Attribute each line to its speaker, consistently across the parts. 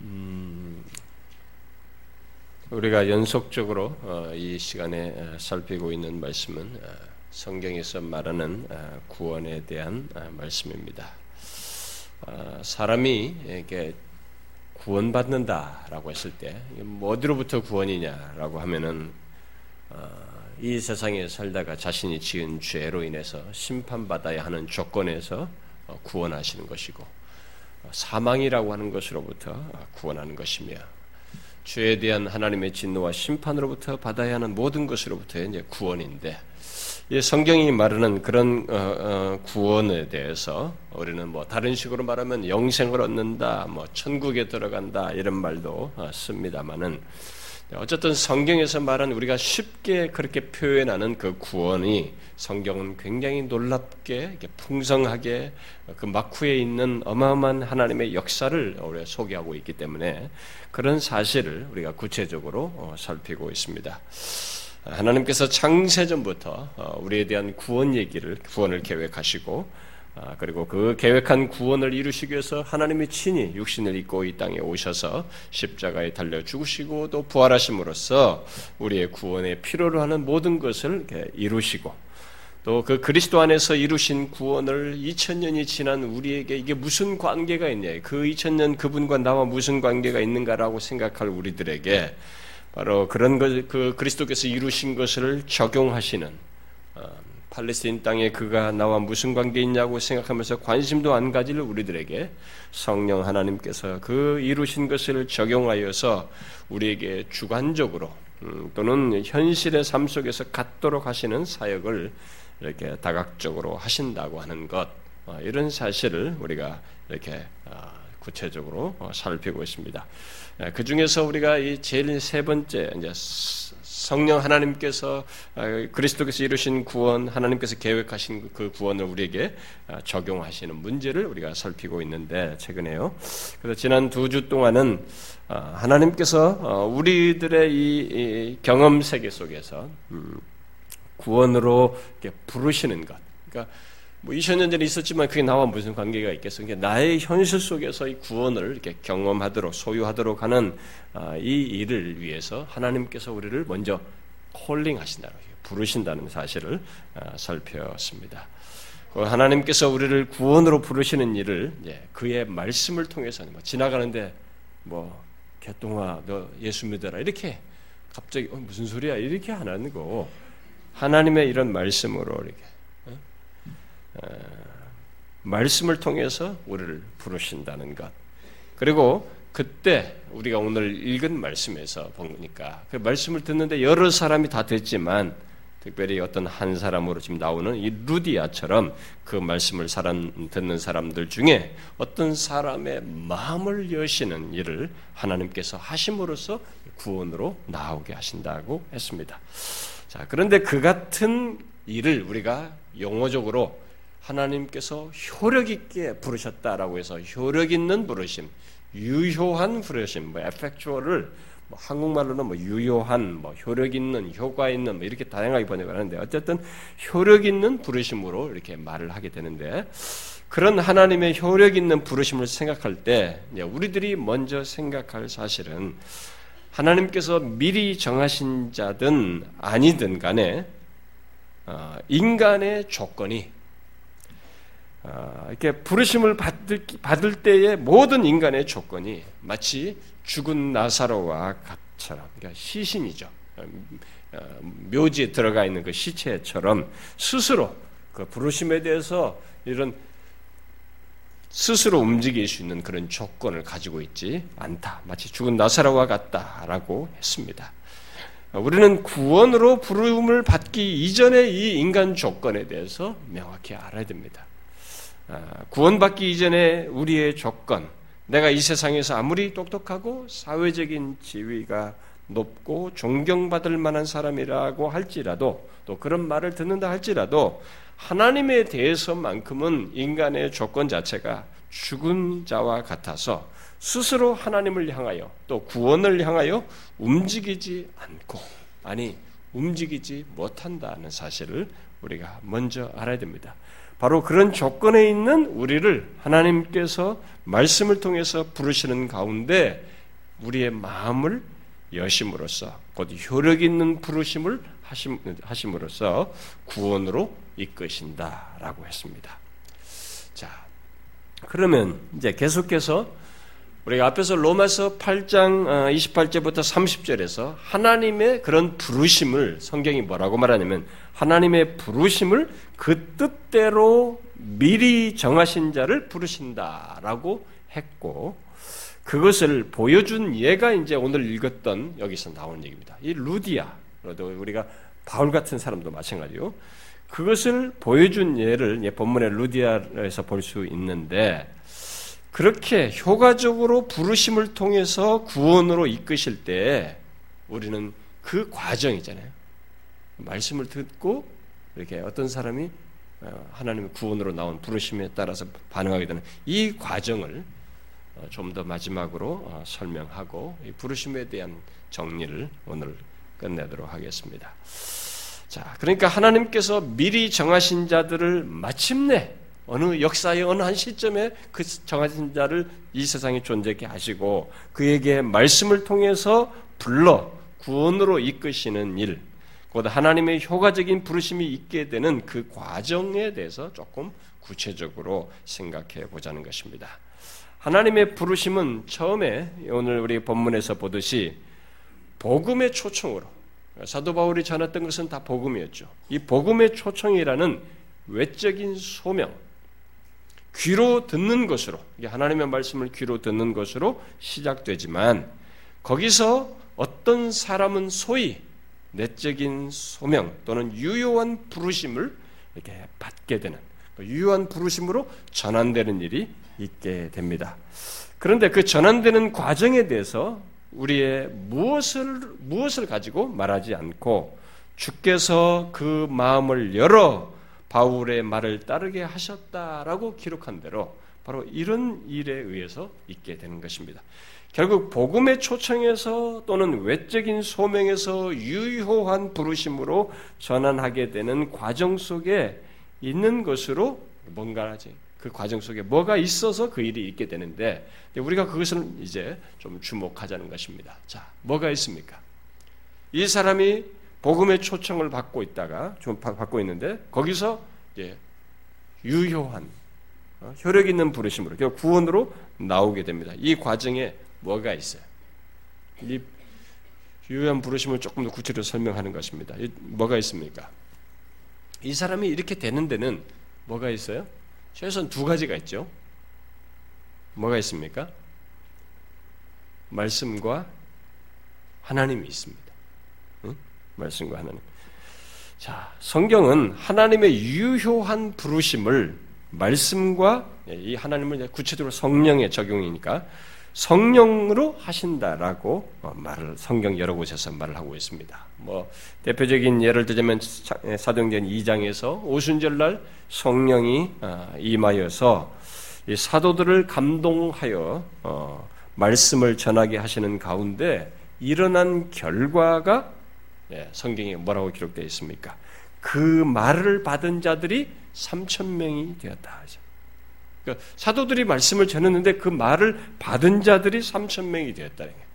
Speaker 1: 음, 우리가 연속적으로 어, 이 시간에 어, 살피고 있는 말씀은 어, 성경에서 말하는 구원에 대한 말씀입니다. 사람이 이렇게 구원받는다라고 했을 때뭐 어디로부터 구원이냐라고 하면은 이 세상에 살다가 자신이 지은 죄로 인해서 심판받아야 하는 조건에서 구원하시는 것이고 사망이라고 하는 것으로부터 구원하는 것이며 죄에 대한 하나님의 진노와 심판으로부터 받아야 하는 모든 것으로부터의 이제 구원인데 이 성경이 말하는 그런 어, 어, 구원에 대해서 우리는 뭐 다른 식으로 말하면 영생을 얻는다, 뭐 천국에 들어간다 이런 말도 어, 씁니다만은 어쨌든 성경에서 말한 우리가 쉽게 그렇게 표현하는 그 구원이 성경은 굉장히 놀랍게 풍성하게 그 막후에 있는 어마어마한 하나님의 역사를 우리가 소개하고 있기 때문에 그런 사실을 우리가 구체적으로 어, 살피고 있습니다. 하나님께서 창세전부터 어, 우리에 대한 구원 얘기를 구원을 계획하시고 아, 그리고 그 계획한 구원을 이루시기 위해서 하나님이 친히 육신을 입고 이 땅에 오셔서 십자가에 달려 죽으시고 또 부활하심으로써 우리의 구원에 필요로 하는 모든 것을 이루시고 또 그 그리스도 안에서 이루신 구원을 2000년이 지난 우리에게 이게 무슨 관계가 있냐? 그 2000년 그분과 나와 무슨 관계가 있는가라고 생각할 우리들에게 바로 그런 것, 그 그리스도께서 이루신 것을 적용하시는 어, 팔레스틴 땅에 그가 나와 무슨 관계 있냐고 생각하면서 관심도 안 가질 우리들에게 성령 하나님께서 그 이루신 것을 적용하여서 우리에게 주관적으로 음, 또는 현실의 삶 속에서 갖도록 하시는 사역을 이렇게 다각적으로 하신다고 하는 것 어, 이런 사실을 우리가 이렇게 어, 구체적으로 어, 살피고 있습니다. 그 중에서 우리가 이 제일 세 번째 이제 성령 하나님께서 아, 그리스도께서 이루신 구원, 하나님께서 계획하신 그 구원을 우리에게 아, 적용하시는 문제를 우리가 살피고 있는데 최근에요. 그래서 지난 두 주 동안은 아, 하나님께서 어, 우리들의 이 경험 세계 속에서 음, 구원으로 부르시는 것. 그러니까 뭐 2000년 전에 있었지만 그게 나와 무슨 관계가 있겠어? 그러니까 나의 현실 속에서 이 구원을 이렇게 경험하도록 소유하도록 하는 아, 이 일을 위해서 하나님께서 우리를 먼저 콜링하신다는 부르신다는 사실을 아, 살펴봤습니다. 그 하나님께서 우리를 구원으로 부르시는 일을 그의 말씀을 통해서 뭐 지나가는데 뭐 개똥아 너 예수 믿어라 이렇게 갑자기 어, 무슨 소리야 이렇게 안 하는 거 하나님의 이런 말씀으로 이렇게 말씀을 통해서 우리를 부르신다는 것. 그리고 그때 우리가 오늘 읽은 말씀에서 보니까 그 말씀을 듣는데 여러 사람이 다 듣지만 특별히 어떤 한 사람으로 지금 나오는 이 루디아처럼 그 말씀을 사람, 듣는 사람들 중에 어떤 사람의 마음을 여시는 일을 하나님께서 하심으로써 구원으로 나오게 하신다고 했습니다. 자, 그런데 그 같은 일을 우리가 용어적으로 하나님께서 효력 있게 부르셨다라고 해서 효력 있는 부르심, 유효한 부르심, 뭐 에펙추얼을 뭐 한국말로는 뭐 유효한, 뭐 효력 있는, 효과 있는 뭐 이렇게 다양하게 번역을 하는데 어쨌든 효력 있는 부르심으로 이렇게 말을 하게 되는데 그런 하나님의 효력 있는 부르심을 생각할 때 우리들이 먼저 생각할 사실은 하나님께서 미리 정하신 자든 아니든 간에 어, 인간의 조건이 아, 이렇게 부르심을 받을, 받을 때의 모든 인간의 조건이 마치 죽은 나사로와 같처럼, 그러니까 시신이죠. 어, 묘지에 들어가 있는 그 시체처럼 스스로 그 부르심에 대해서 이런 스스로 움직일 수 있는 그런 조건을 가지고 있지 않다. 마치 죽은 나사로와 같다라고 했습니다. 우리는 구원으로 부름을 받기 이전의 이 인간 조건에 대해서 명확히 알아야 됩니다. 아, 구원받기 이전에 우리의 조건, 내가 이 세상에서 아무리 똑똑하고 사회적인 지위가 높고 존경받을 만한 사람이라고 할지라도 또 그런 말을 듣는다 할지라도 하나님에 대해서만큼은 인간의 조건 자체가 죽은 자와 같아서 스스로 하나님을 향하여 또 구원을 향하여 움직이지 않고 아니 움직이지 못한다는 사실을 우리가 먼저 알아야 됩니다. 바로 그런 조건에 있는 우리를 하나님께서 말씀을 통해서 부르시는 가운데 우리의 마음을 여심으로써 곧 효력 있는 부르심을 하심, 하심으로써 구원으로 이끄신다라고 했습니다. 자, 그러면 이제 계속해서 우리가 앞에서 로마서 8장 28절부터 어, 30절에서 하나님의 그런 부르심을 성경이 뭐라고 말하냐면 하나님의 부르심을 그 뜻대로 미리 정하신 자를 부르신다라고 했고 그것을 보여준 예가 이제 오늘 읽었던 여기서 나온 얘기입니다. 이 루디아, 우리가 바울 같은 사람도 마찬가지요. 그것을 보여준 예를 본문의 루디아에서 볼 수 있는데 그렇게 효과적으로 부르심을 통해서 구원으로 이끄실 때 우리는 그 과정이잖아요. 말씀을 듣고 이렇게 어떤 사람이 어, 하나님의 구원으로 나온 부르심에 따라서 반응하게 되는 이 과정을 어, 좀더 마지막으로 어, 설명하고 이 부르심에 대한 정리를 오늘 끝내도록 하겠습니다. 자, 그러니까 하나님께서 미리 정하신 자들을 마침내 어느 역사의 어느 한 시점에 그 정하신 자를 이 세상에 존재케 하시고 그에게 말씀을 통해서 불러 구원으로 이끄시는 일, 곧 하나님의 효과적인 부르심이 있게 되는 그 과정에 대해서 조금 구체적으로 생각해 보자는 것입니다. 하나님의 부르심은 처음에 오늘 우리 본문에서 보듯이 복음의 초청으로 사도 바울이 전했던 것은 다 복음이었죠. 이 복음의 초청이라는 외적인 소명, 귀로 듣는 것으로 하나님의 말씀을 귀로 듣는 것으로 시작되지만 거기서 어떤 사람은 소위 내적인 소명 또는 유효한 부르심을 이렇게 받게 되는 그 유효한 부르심으로 전환되는 일이 있게 됩니다. 그런데 그 전환되는 과정에 대해서 우리의 무엇을 무엇을 가지고 말하지 않고 주께서 그 마음을 열어 바울의 말을 따르게 하셨다라고 기록한 대로 바로 이런 일에 의해서 있게 되는 것입니다. 결국 복음의 초청에서 또는 외적인 소명에서 유효한 부르심으로 전환하게 되는 과정 속에 있는 것으로 뭔가 하지. 그 과정 속에 뭐가 있어서 그 일이 있게 되는데 우리가 그것을 이제 좀 주목하자는 것입니다. 자, 뭐가 있습니까? 이 사람이 복음의 초청을 받고 있다가 좀 받고 있는데 거기서 이제 유효한 어, 효력 있는 부르심으로 구원으로 나오게 됩니다. 이 과정에 뭐가 있어요? 이 유효한 부르심을 조금 더 구체적으로 설명하는 것입니다. 뭐가 있습니까? 이 사람이 이렇게 되는 데는 뭐가 있어요? 최소한 두 가지가 있죠. 뭐가 있습니까? 말씀과 하나님이 있습니다. 응? 말씀과 하나님. 자, 성경은 하나님의 유효한 부르심을 말씀과 이 하나님을 구체적으로 성령의 적용이니까 성령으로 하신다라고 어, 말을 성경 여러 곳에서 말을 하고 있습니다. 뭐 대표적인 예를 들자면 사도행전 2장에서 오순절날 성령이 어, 임하여서 사도들을 감동하여 어, 말씀을 전하게 하시는 가운데 일어난 결과가 예, 성경에 뭐라고 기록되어 있습니까? 그 말을 받은 자들이 3천 명이 되었다. 그러니까 사도들이 말씀을 전했는데 그 말을 받은 자들이 3천 명이 거예요.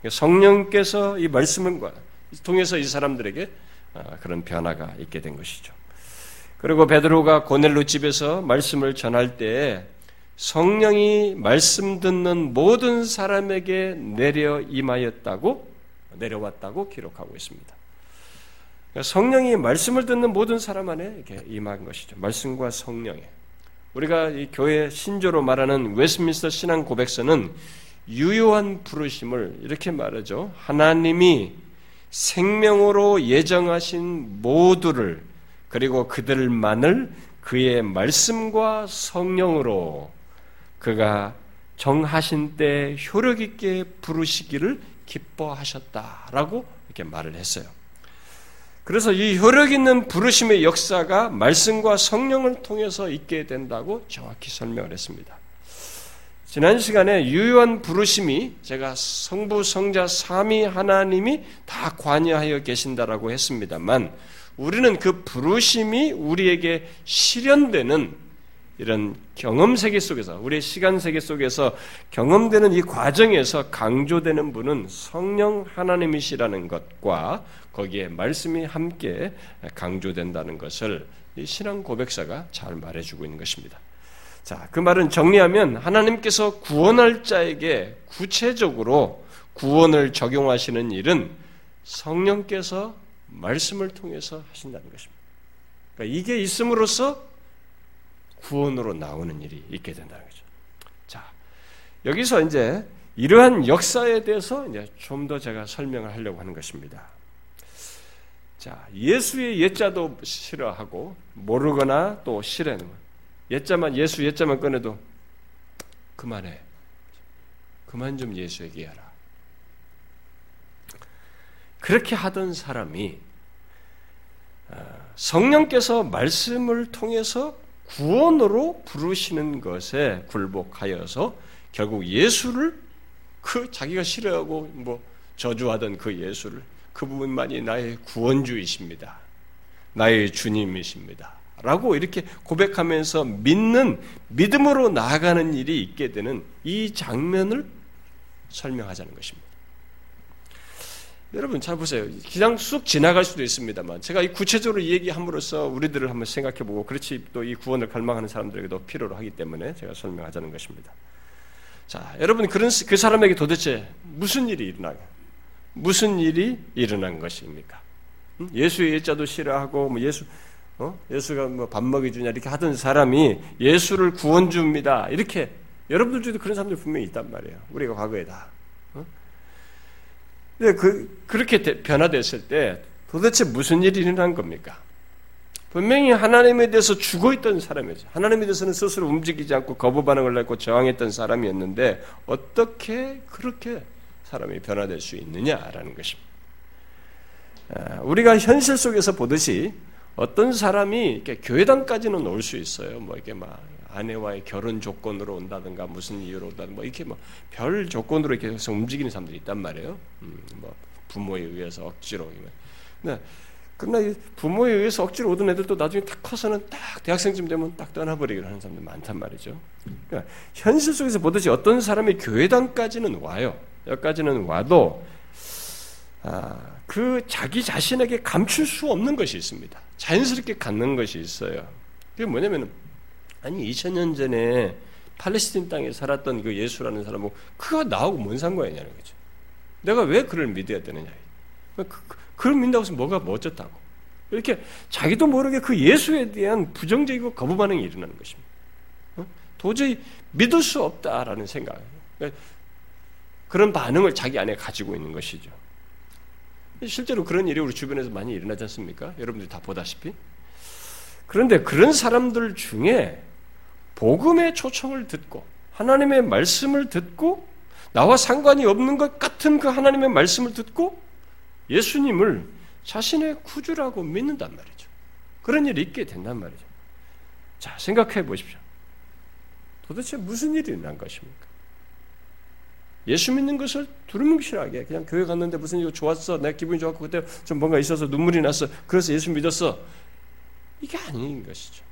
Speaker 1: 그러니까 성령께서 이 말씀을 통해서 이 사람들에게 아, 그런 변화가 있게 된 것이죠. 그리고 베드로가 고넬로 집에서 말씀을 전할 때 성령이 말씀 듣는 모든 사람에게 내려 임하였다고 내려왔다고 기록하고 있습니다. 그러니까 성령이 말씀을 듣는 모든 사람 안에 이렇게 임한 것이죠. 말씀과 성령에. 우리가 이 교회 신조로 말하는 웨스민스터 신앙 고백서는 유효한 부르심을 이렇게 말하죠. 하나님이 생명으로 예정하신 모두를 그리고 그들만을 그의 말씀과 성령으로 그가 정하신 때 효력 있게 부르시기를 기뻐하셨다라고 이렇게 말을 했어요. 그래서 이 효력 있는 부르심의 역사가 말씀과 성령을 통해서 있게 된다고 정확히 설명을 했습니다. 지난 시간에 유효한 부르심이 제가 성부, 성자, 삼위 하나님이 다 관여하여 계신다라고 했습니다만 우리는 그 부르심이 우리에게 실현되는 이런 경험 세계 속에서 우리의 시간 세계 속에서 경험되는 이 과정에서 강조되는 분은 성령 하나님이시라는 것과 거기에 말씀이 함께 강조된다는 것을 이 신앙 고백사가 잘 말해주고 있는 것입니다. 자, 그 말은 정리하면 하나님께서 구원할 자에게 구체적으로 구원을 적용하시는 일은 성령께서 말씀을 통해서 하신다는 것입니다. 그러니까 이게 있음으로써 구원으로 나오는 일이 있게 된다는 거죠. 자, 여기서 이제 이러한 역사에 대해서 이제 좀 더 제가 설명을 하려고 하는 것입니다. 자, 예수의 옛자도 싫어하고 모르거나 또 싫어하는 것. 옛자만 예수 옛자만 꺼내도 그만해. 그만 좀 예수 얘기하라. 그렇게 하던 사람이 어, 성령께서 말씀을 통해서 구원으로 부르시는 것에 굴복하여서 결국 예수를 그 자기가 싫어하고 뭐 저주하던 그 예수를 그 부분만이 나의 구원주이십니다. 나의 주님이십니다. 라고 이렇게 고백하면서 믿는 믿음으로 나아가는 일이 있게 되는 이 장면을 설명하자는 것입니다. 여러분 잘 보세요. 그냥 쑥 지나갈 수도 있습니다만 제가 이 구체적으로 얘기함으로써 우리들을 한번 생각해보고 그렇지 또 이 구원을 갈망하는 사람들에게도 필요로 하기 때문에 제가 설명하자는 것입니다. 자, 여러분 그런 그 사람에게 도대체 무슨 일이 일어나요? 무슨 일이 일어난 것입니까? 예수의 일자도 싫어하고 뭐 예수 어? 예수가 뭐 밥 먹여주냐 이렇게 하던 사람이 예수를 구원주입니다. 이렇게 여러분들 중에도 그런 사람들 분명히 있단 말이에요. 우리가 과거에 다. 어? 근데 그, 그렇게 변화됐을 때 도대체 무슨 일이 일어난 겁니까? 분명히 하나님에 대해서 죽어 있던 사람이죠. 하나님에 대해서는 스스로 움직이지 않고 거부 반응을 했고 저항했던 사람이었는데 어떻게 그렇게 사람이 변화될 수 있느냐라는 것입니다. 아, 우리가 현실 속에서 보듯이 어떤 사람이 이렇게 교회당까지는 올 수 있어요. 뭐 이게 막 아내와의 결혼 조건으로 온다든가 무슨 이유로 온다든가 뭐 이렇게 뭐 별 조건으로 해서 움직이는 사람들이 있단 말이에요. 음, 뭐 부모에 의해서 억지로. 근데 그러나 부모에 의해서 억지로 오던 애들도 나중에 딱 커서는 딱 대학생쯤 되면 딱 떠나버리기로 하는 사람들 많단 말이죠. 그러니까 현실 속에서 보듯이 어떤 사람이 교회당까지는 와요. 여기까지는 와도 아, 그 자기 자신에게 감출 수 없는 것이 있습니다. 자연스럽게 갖는 것이 있어요. 그게 뭐냐면 아니 2000년 전에 팔레스틴 땅에 살았던 그 예수라는 사람은 그가 나하고 뭔 상관이냐는 거죠. 내가 왜 그를 믿어야 되느냐. 그, 그, 그를 믿는다고 해서 뭐가 뭐 어쩌다고. 이렇게 자기도 모르게 그 예수에 대한 부정적이고 거부 반응이 일어나는 것입니다. 어? 도저히 믿을 수 없다라는 생각. 그러니까 그런 반응을 자기 안에 가지고 있는 것이죠. 실제로 그런 일이 우리 주변에서 많이 일어나지 않습니까? 여러분들이 다 보다시피. 그런데 그런 사람들 중에 복음의 초청을 듣고 하나님의 말씀을 듣고 나와 상관이 없는 것 같은 그 하나님의 말씀을 듣고 예수님을 자신의 구주라고 믿는단 말이죠. 그런 일이 있게 된단 말이죠. 자, 생각해 보십시오. 도대체 무슨 일이 난 것입니까? 예수 믿는 것을 두루뭉실하게 그냥 교회 갔는데 무슨 이거 좋았어 내 기분이 좋았고 그때 좀 뭔가 있어서 눈물이 났어 그래서 예수 믿었어 이게 아닌 것이죠.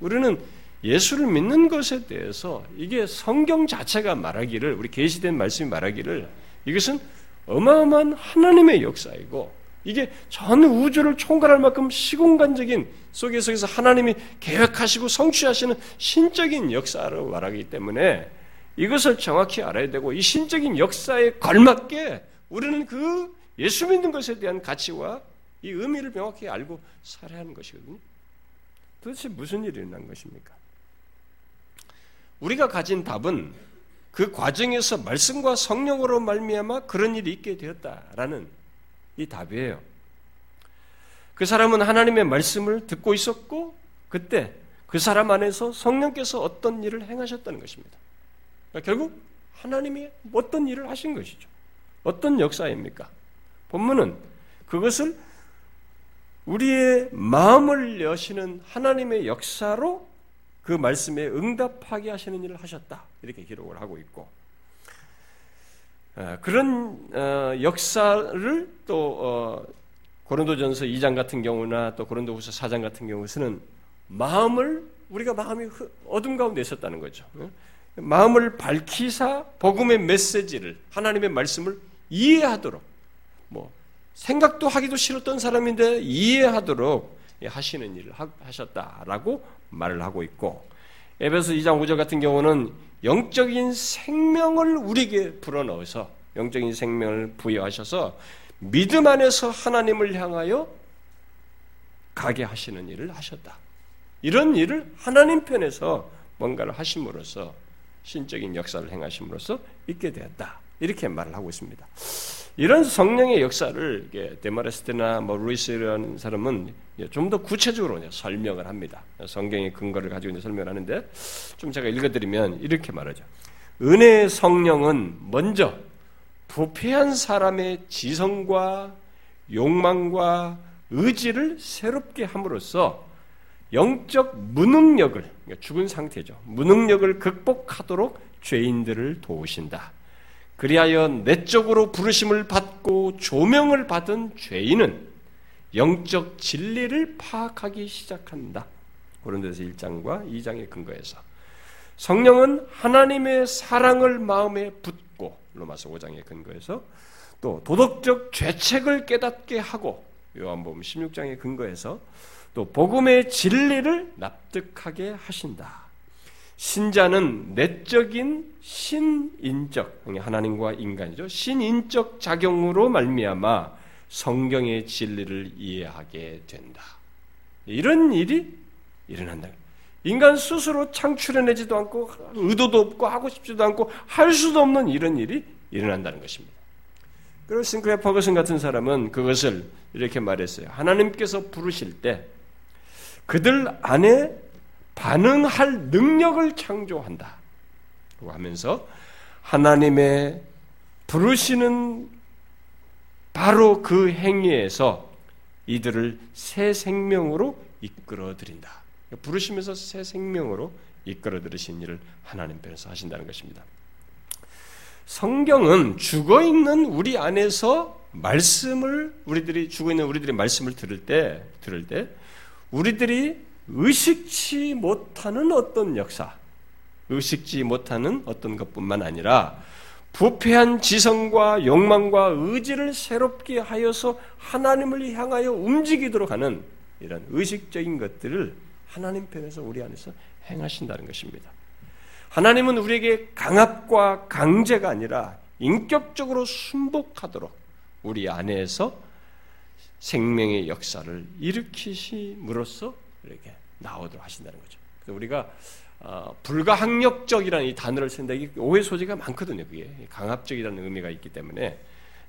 Speaker 1: 우리는 예수를 믿는 것에 대해서 이게 성경 자체가 말하기를 우리 계시된 말씀이 말하기를 이것은 어마어마한 하나님의 역사이고 이게 전 우주를 총괄할 만큼 시공간적인 속에 속에서 하나님이 계획하시고 성취하시는 신적인 역사로 말하기 때문에 이것을 정확히 알아야 되고 이 신적인 역사에 걸맞게 우리는 그 예수 믿는 것에 대한 가치와 이 의미를 명확히 알고 살아야 하는 것이거든요. 도대체 무슨 일이 일어난 것입니까? 우리가 가진 답은 그 과정에서 말씀과 성령으로 말미암아 그런 일이 있게 되었다라는 이 답이에요. 그 사람은 하나님의 말씀을 듣고 있었고 그때 그 사람 안에서 성령께서 어떤 일을 행하셨다는 것입니다. 그러니까 결국 하나님이 어떤 일을 하신 것이죠. 어떤 역사입니까? 본문은 그것을 우리의 마음을 여시는 하나님의 역사로 그 말씀에 응답하게 하시는 일을 하셨다. 이렇게 기록을 하고 있고, 어, 그런 어, 역사를 또 어, 고린도전서 2장 같은 경우나 또 고린도후서 4장 같은 경우에는 마음을 우리가 마음이 어둠 가운데 있었다는 거죠. 마음을 밝히사 복음의 메시지를 하나님의 말씀을 이해하도록 뭐 생각도 하기도 싫었던 사람인데 이해하도록 하시는 일을 하셨다라고 말을 하고 있고 에베소 2장 5절 같은 경우는 영적인 생명을 우리에게 불어넣어서 영적인 생명을 부여하셔서 믿음 안에서 하나님을 향하여 가게 하시는 일을 하셨다. 이런 일을 하나님 편에서 뭔가를 하심으로써 신적인 역사를 행하심으로써 있게 되었다. 이렇게 말을 하고 있습니다. 이런 성령의 역사를 데마레스테나 뭐 루이스라는 사람은 좀 더 구체적으로 설명을 합니다. 성경의 근거를 가지고 설명을 하는데 좀 제가 읽어드리면 이렇게 말하죠. 은혜의 성령은 먼저 부패한 사람의 지성과 욕망과 의지를 새롭게 함으로써 영적 무능력을 그러니까 죽은 상태죠. 무능력을 극복하도록 죄인들을 도우신다. 그리하여 내적으로 부르심을 받고 조명을 받은 죄인은 영적 진리를 파악하기 시작한다. 고린도서 1장과 2장의 근거에서 성령은 하나님의 사랑을 마음에 붓고 로마서 5장의 근거에서 또 도덕적 죄책을 깨닫게 하고 요한복음 16장의 근거에서 또 복음의 진리를 납득하게 하신다. 신자는 내적인 신인적 하나님과 인간이죠. 신인적 작용으로 말미암아 성경의 진리를 이해하게 된다. 이런 일이 일어난다. 인간 스스로 창출해내지도 않고 의도도 없고 하고 싶지도 않고 할 수도 없는 이런 일이 일어난다는 것입니다. 그리고 싱크레 퍼거슨 같은 사람은 그것을 이렇게 말했어요. 하나님께서 부르실 때 그들 안에 반응할 능력을 창조한다. 하면서 하나님의 부르시는 바로 그 행위에서 이들을 새 생명으로 이끌어 드린다. 부르시면서 새 생명으로 이끌어 들으신 일을 하나님 편에서 하신다는 것입니다. 성경은 죽어 있는 우리 안에서 말씀을 우리들이 죽어 있는 우리들의 말씀을 들을 때 들을 때 우리들이 의식치 못하는 어떤 역사, 의식지 못하는 어떤 것뿐만 아니라 부패한 지성과 욕망과 의지를 새롭게 하여서 하나님을 향하여 움직이도록 하는 이런 의식적인 것들을 하나님 편에서 우리 안에서 행하신다는 것입니다. 하나님은 우리에게 강압과 강제가 아니라 인격적으로 순복하도록 우리 안에서 생명의 역사를 일으키심으로써 이렇게 나오도록 하신다는 거죠. 그래서 우리가 어, 불가항력적이라는 이 단어를 쓴다 이게 오해 소지가 많거든요. 그게 강압적이라는 의미가 있기 때문에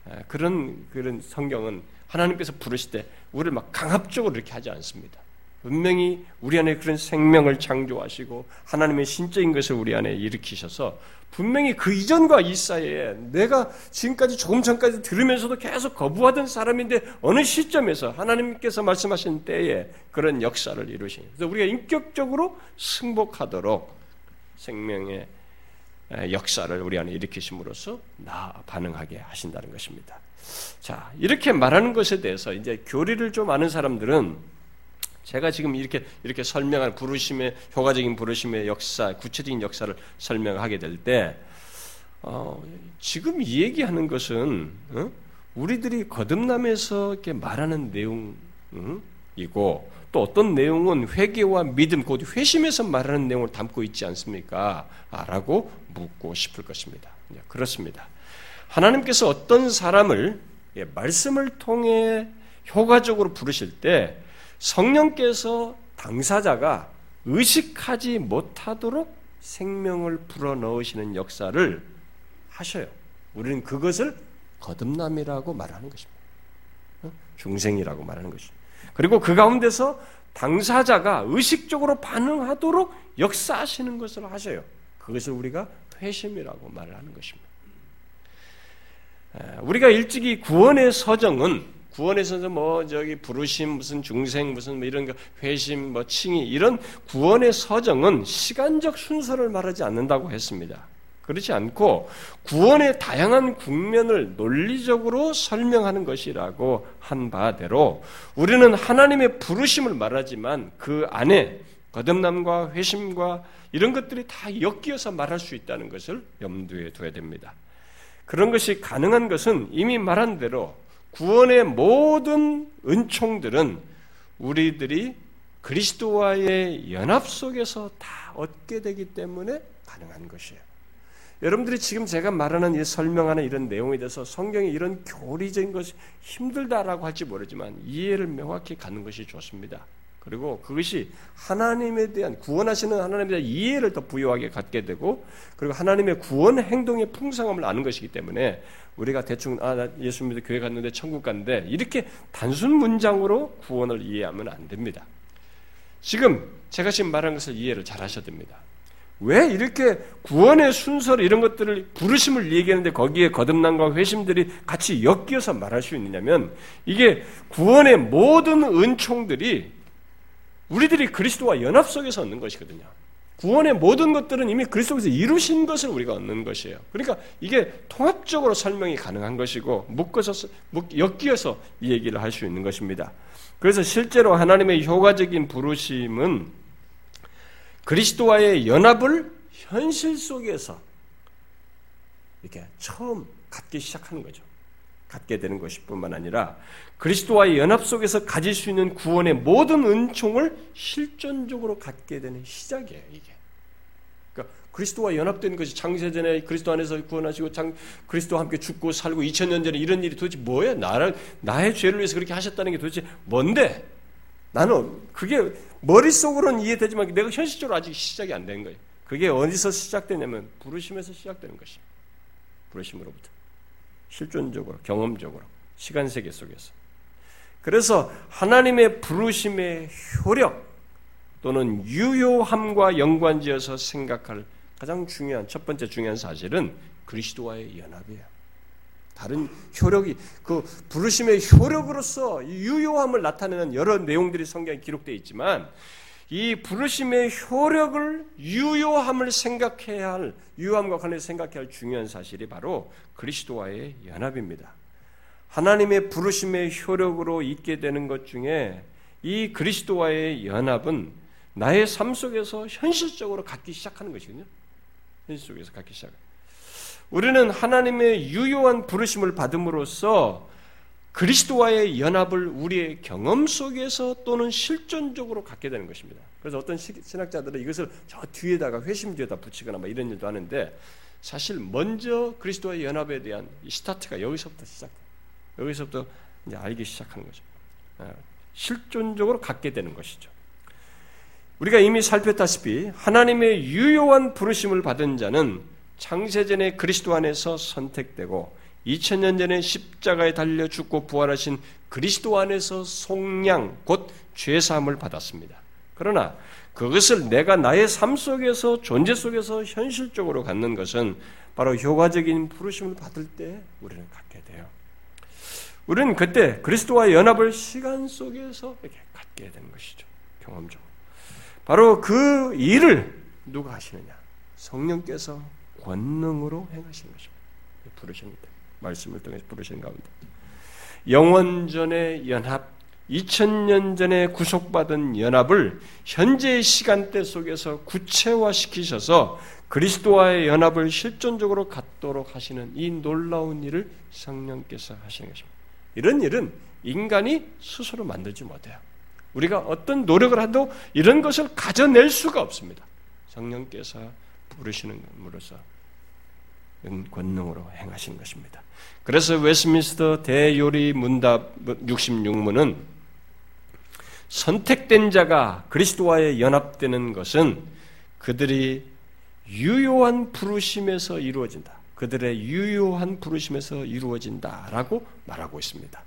Speaker 1: 어, 그런 그런 성경은 하나님께서 부르실 때 우리를 막 강압적으로 이렇게 하지 않습니다. 분명히 우리 안에 그런 생명을 창조하시고 하나님의 신적인 것을 우리 안에 일으키셔서 분명히 그 이전과 이 사이에 내가 지금까지 조금 전까지 들으면서도 계속 거부하던 사람인데 어느 시점에서 하나님께서 말씀하신 때에 그런 역사를 이루신 그래서 우리가 인격적으로 승복하도록 생명의 역사를 우리 안에 일으키심으로써 나 반응하게 하신다는 것입니다. 자 이렇게 말하는 것에 대해서 이제 교리를 좀 아는 사람들은 제가 지금 이렇게 이렇게 설명한 부르심의 효과적인 부르심의 역사, 구체적인 역사를 설명하게 될 때 어, 지금 이 얘기하는 것은 어? 우리들이 거듭남에서 이렇게 말하는 내용이고 또 어떤 내용은 회개와 믿음, 곧 회심에서 말하는 내용을 담고 있지 않습니까? 아, 라고 묻고 싶을 것입니다. 네, 그렇습니다. 하나님께서 어떤 사람을 예, 말씀을 통해 효과적으로 부르실 때 성령께서 당사자가 의식하지 못하도록 생명을 불어 넣으시는 역사를 하셔요. 우리는 그것을 거듭남이라고 말하는 것입니다. 어? 중생이라고 말하는 것입니다. 그리고 그 가운데서 당사자가 의식적으로 반응하도록 역사하시는 것을 하셔요. 그것을 우리가 회심이라고 말을 하는 것입니다. 우리가 일찍이 구원의 서정은 구원에서는 뭐 저기 부르심 무슨 중생 무슨 뭐 이런 거 회심 뭐 칭의 이런 구원의 서정은 시간적 순서를 말하지 않는다고 했습니다. 그렇지 않고 구원의 다양한 국면을 논리적으로 설명하는 것이라고 한 바대로 우리는 하나님의 부르심을 말하지만 그 안에 거듭남과 회심과 이런 것들이 다 엮여서 말할 수 있다는 것을 염두에 둬야 됩니다. 그런 것이 가능한 것은 이미 말한 대로 구원의 모든 은총들은 우리들이 그리스도와의 연합 속에서 다 얻게 되기 때문에 가능한 것이에요. 여러분들이 지금 제가 말하는 이 설명하는 이런 내용에 대해서 성경에 이런 교리적인 것이 힘들다라고 할지 모르지만 이해를 명확히 갖는 것이 좋습니다. 그리고 그것이 하나님에 대한 구원하시는 하나님에 대한 이해를 더 부여하게 갖게 되고 그리고 하나님의 구원 행동의 풍성함을 아는 것이기 때문에 우리가 대충 아 예수 믿어 교회 갔는데 천국 갔는데 이렇게 단순 문장으로 구원을 이해하면 안 됩니다. 지금 제가 지금 말한 것을 이해를 잘 하셔야 됩니다. 왜 이렇게 구원의 순서를 이런 것들을 부르심을 얘기하는데 거기에 거듭남과 회심들이 같이 엮여서 말할 수 있느냐면 이게 구원의 모든 은총들이 우리들이 그리스도와 연합 속에서 얻는 것이거든요. 구원의 모든 것들은 이미 그리스도에서 이루신 것을 우리가 얻는 것이에요. 그러니까 이게 통합적으로 설명이 가능한 것이고 묶어서 엮여서 이 얘기를 할 수 있는 것입니다. 그래서 실제로 하나님의 효과적인 부르심은 그리스도와의 연합을 현실 속에서 이렇게 처음 갖기 시작하는 거죠. 갖게 되는 것이 뿐만 아니라 그리스도와의 연합 속에서 가질 수 있는 구원의 모든 은총을 실존적으로 갖게 되는 시작이에요, 이게. 그러니까 그리스도와 연합된 것이 창세전에 그리스도 안에서 구원하시고 장, 그리스도와 함께 죽고 살고 2000년 전에 이런 일이 도대체 뭐야? 나를, 나의 죄를 위해서 그렇게 하셨다는 게 도대체 뭔데? 나는 그게 머릿속으로는 이해되지만 내가 현실적으로 아직 시작이 안 된 거예요. 그게 어디서 시작되냐면 부르심에서 시작되는 것이 부르심으로부터. 실존적으로, 경험적으로, 시간 세계 속에서. 그래서 하나님의 부르심의 효력 또는 유효함과 연관지어서 생각할 가장 중요한 첫 번째 중요한 사실은 그리스도와의 연합이에요. 다른 효력이 그 부르심의 효력으로서 유효함을 나타내는 여러 내용들이 성경에 기록되어 있지만 이 부르심의 효력을 유효함을 생각해야 할 유효함과 관련해서 생각해야 할 중요한 사실이 바로 그리스도와의 연합입니다. 하나님의 부르심의 효력으로 있게 되는 것 중에 이 그리스도와의 연합은 나의 삶 속에서 현실적으로 갖기 시작하는 것이거든요. 현실 속에서 갖기 시작. 우리는 하나님의 유효한 부르심을 받음으로써 그리스도와의 연합을 우리의 경험 속에서 또는 실존적으로 갖게 되는 것입니다. 그래서 어떤 신학자들은 이것을 저 뒤에다가 회심 뒤에다 붙이거나 뭐 이런 일도 하는데 사실 먼저 그리스도와의 연합에 대한 스타트가 여기서부터 시작돼요. 여기서부터 이제 알기 시작하는 거죠. 아, 실존적으로 갖게 되는 것이죠. 우리가 이미 살폈다시피 하나님의 유효한 부르심을 받은 자는 창세전에 그리스도 안에서 선택되고 2000년 전에 십자가에 달려 죽고 부활하신 그리스도 안에서 속량 곧 죄사함을 받았습니다. 그러나 그것을 내가 나의 삶 속에서 존재 속에서 현실적으로 갖는 것은 바로 효과적인 부르심을 받을 때 우리는 갖게 돼요. 우리는 그때 그리스도와 연합을 시간 속에서 이렇게 갖게 되는 것이죠. 경험적으로. 바로 그 일을 누가 하시느냐? 성령께서 권능으로 행하시는 것입니다. 부르십니다. 말씀을 통해서 부르신 가운데. 영원전의 연합, 2000년 전에 구속받은 연합을 현재의 시간대 속에서 구체화시키셔서 그리스도와의 연합을 실존적으로 갖도록 하시는 이 놀라운 일을 성령께서 하시는 것입니다. 이런 일은 인간이 스스로 만들지 못해요. 우리가 어떤 노력을 해도 이런 것을 가져낼 수가 없습니다. 성령께서 부르시는 것으로서 권능으로 행하신 것입니다. 그래서 웨스민스터 대요리 문답 66문은 선택된 자가 그리스도와의 연합되는 것은 그들이 유효한 부르심에서 이루어진다. 그들의 유효한 부르심에서 이루어진다라고 말하고 있습니다.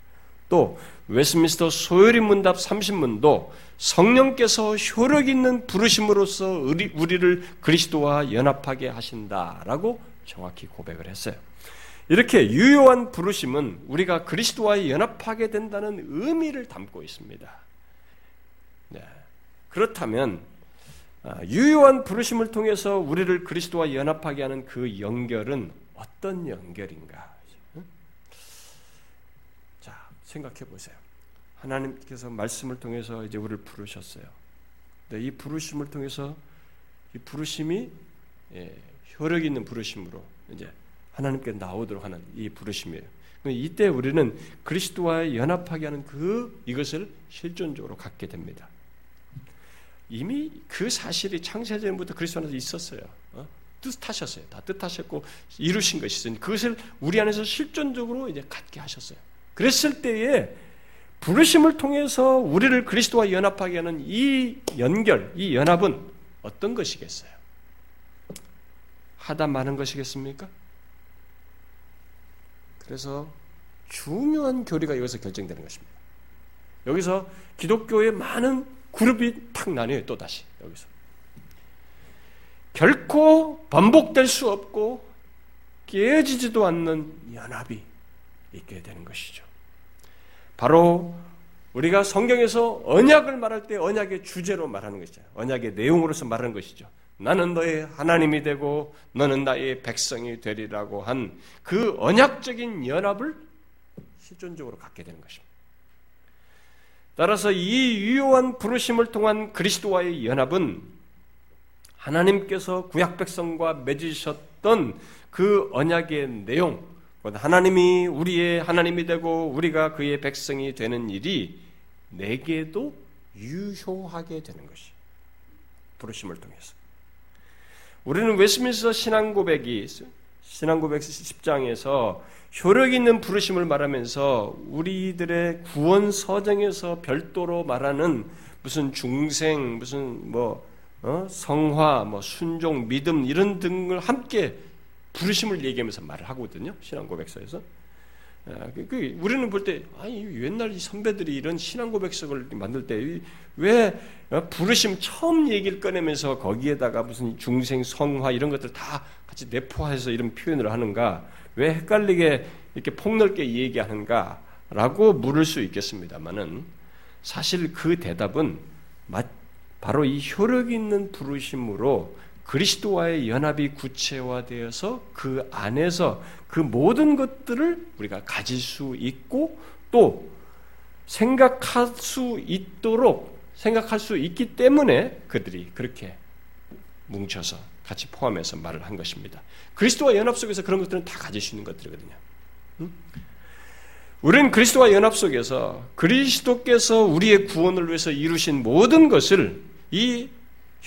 Speaker 1: 또 웨스민스터 소요리 문답 30문도 성령께서 효력 있는 부르심으로써 우리, 우리를 그리스도와 연합하게 하신다라고 정확히 고백을 했어요. 이렇게 유효한 부르심은 우리가 그리스도와 연합하게 된다는 의미를 담고 있습니다. 네. 그렇다면 아, 유효한 부르심을 통해서 우리를 그리스도와 연합하게 하는 그 연결은 어떤 연결인가? 자, 생각해 보세요. 하나님께서 말씀을 통해서 이제 우리를 부르셨어요. 네, 이 부르심을 통해서 이 부르심이 예, 효력 있는 부르심으로 이제 하나님께 나오도록 하는 이 부르심이에요. 이때 우리는 그리스도와 연합하게 하는 그 이것을 실존적으로 갖게 됩니다. 이미 그 사실이 창세전부터 그리스도 안에서 있었어요. 어? 뜻하셨어요. 다 뜻하셨고 이루신 것이 있으니 그것을 우리 안에서 실존적으로 이제 갖게 하셨어요. 그랬을 때에 부르심을 통해서 우리를 그리스도와 연합하게 하는 이 연결, 이 연합은 어떤 것이겠어요? 하다 많은 것이겠습니까? 그래서 중요한 교리가 여기서 결정되는 것입니다. 여기서 기독교의 많은 그룹이 탁 나뉘어요, 또다시. 여기서. 결코 반복될 수 없고 깨지지도 않는 연합이 있게 되는 것이죠. 바로 우리가 성경에서 언약을 말할 때 언약의 주제로 말하는 것이죠. 언약의 내용으로서 말하는 것이죠. 나는 너의 하나님이 되고 너는 나의 백성이 되리라고 한 그 언약적인 연합을 실존적으로 갖게 되는 것입니다. 따라서 이 유효한 부르심을 통한 그리스도와의 연합은 하나님께서 구약 백성과 맺으셨던 그 언약의 내용, 하나님이 우리의 하나님이 되고 우리가 그의 백성이 되는 일이 내게도 유효하게 되는 것이 부르심을 통해서. 우리는 웨스민스터 신앙 고백이 신앙 고백 10장에서 효력 있는 부르심을 말하면서 우리들의 구원 서정에서 별도로 말하는 무슨 중생, 무슨 뭐 어? 성화, 뭐 순종, 믿음 이런 등을 함께 부르심을 얘기하면서 말을 하거든요. 신앙 고백서에서. 아, 그, 그, 우리는 볼 때, 아니, 옛날 선배들이 이런 신앙 고백석을 만들 때, 왜 어, 부르심 처음 얘기를 꺼내면서 거기에다가 무슨 중생, 성화 이런 것들 다 같이 내포해서 이런 표현을 하는가? 왜 헷갈리게 이렇게 폭넓게 얘기하는가? 라고 물을 수 있겠습니다만은 사실 그 대답은 바로 이 효력 있는 부르심으로 그리스도와의 연합이 구체화되어서 그 안에서 그 모든 것들을 우리가 가질 수 있고 또 생각할 수 있도록 생각할 수 있기 때문에 그들이 그렇게 뭉쳐서 같이 포함해서 말을 한 것입니다. 그리스도와 연합 속에서 그런 것들은 다 가질 수 있는 것들이거든요. 응? 우리는 그리스도와 연합 속에서 그리스도께서 우리의 구원을 위해서 이루신 모든 것을 이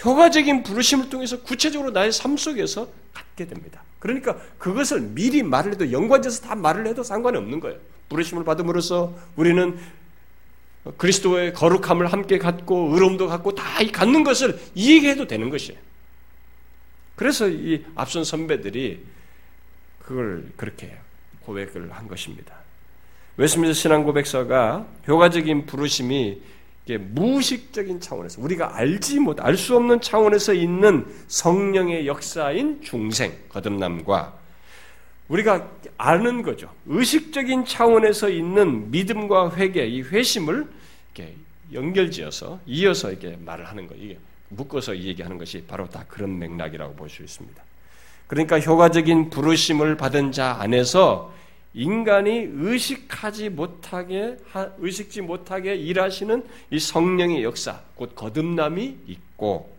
Speaker 1: 효과적인 부르심을 통해서 구체적으로 나의 삶 속에서 갖게 됩니다. 그러니까 그것을 미리 말을 해도 연관돼서 다 말을 해도 상관이 없는 거예요. 부르심을 받음으로써 우리는 그리스도의 거룩함을 함께 갖고 의로움도 갖고 다 갖는 것을 이해해도 되는 것이에요. 그래서 이 앞선 선배들이 그걸 그렇게 고백을 한 것입니다. 웨스민스 신앙 고백서가 효과적인 부르심이 무의식적인 차원에서 우리가 알지 못, 알 수 없는 차원에서 있는 성령의 역사인 중생, 거듭남과 우리가 아는 거죠. 의식적인 차원에서 있는 믿음과 회개, 이 회심을 이렇게 연결지어서 이어서 이렇게 말을 하는 거, 이게 묶어서 얘기하는 것이 바로 다 그런 맥락이라고 볼 수 있습니다. 그러니까 효과적인 부르심을 받은 자 안에서 인간이 의식하지 못하게 의식지 못하게 일하시는 이 성령의 역사, 곧 거듭남이 있고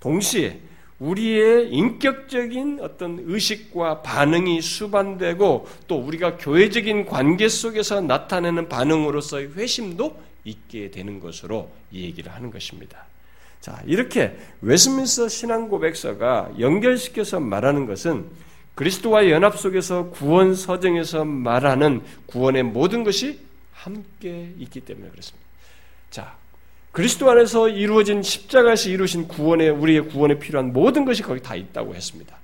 Speaker 1: 동시에 우리의 인격적인 어떤 의식과 반응이 수반되고 또 우리가 교회적인 관계 속에서 나타내는 반응으로서의 회심도 있게 되는 것으로 이 얘기를 하는 것입니다. 자, 이렇게 웨스민스터 신앙 고백서가 연결시켜서 말하는 것은 그리스도와 연합 속에서 구원 서정에서 말하는 구원의 모든 것이 함께 있기 때문에 그렇습니다. 자, 그리스도 안에서 이루어진 십자가에서 이루신 구원에 우리의 구원에 필요한 모든 것이 거기 다 있다고 했습니다.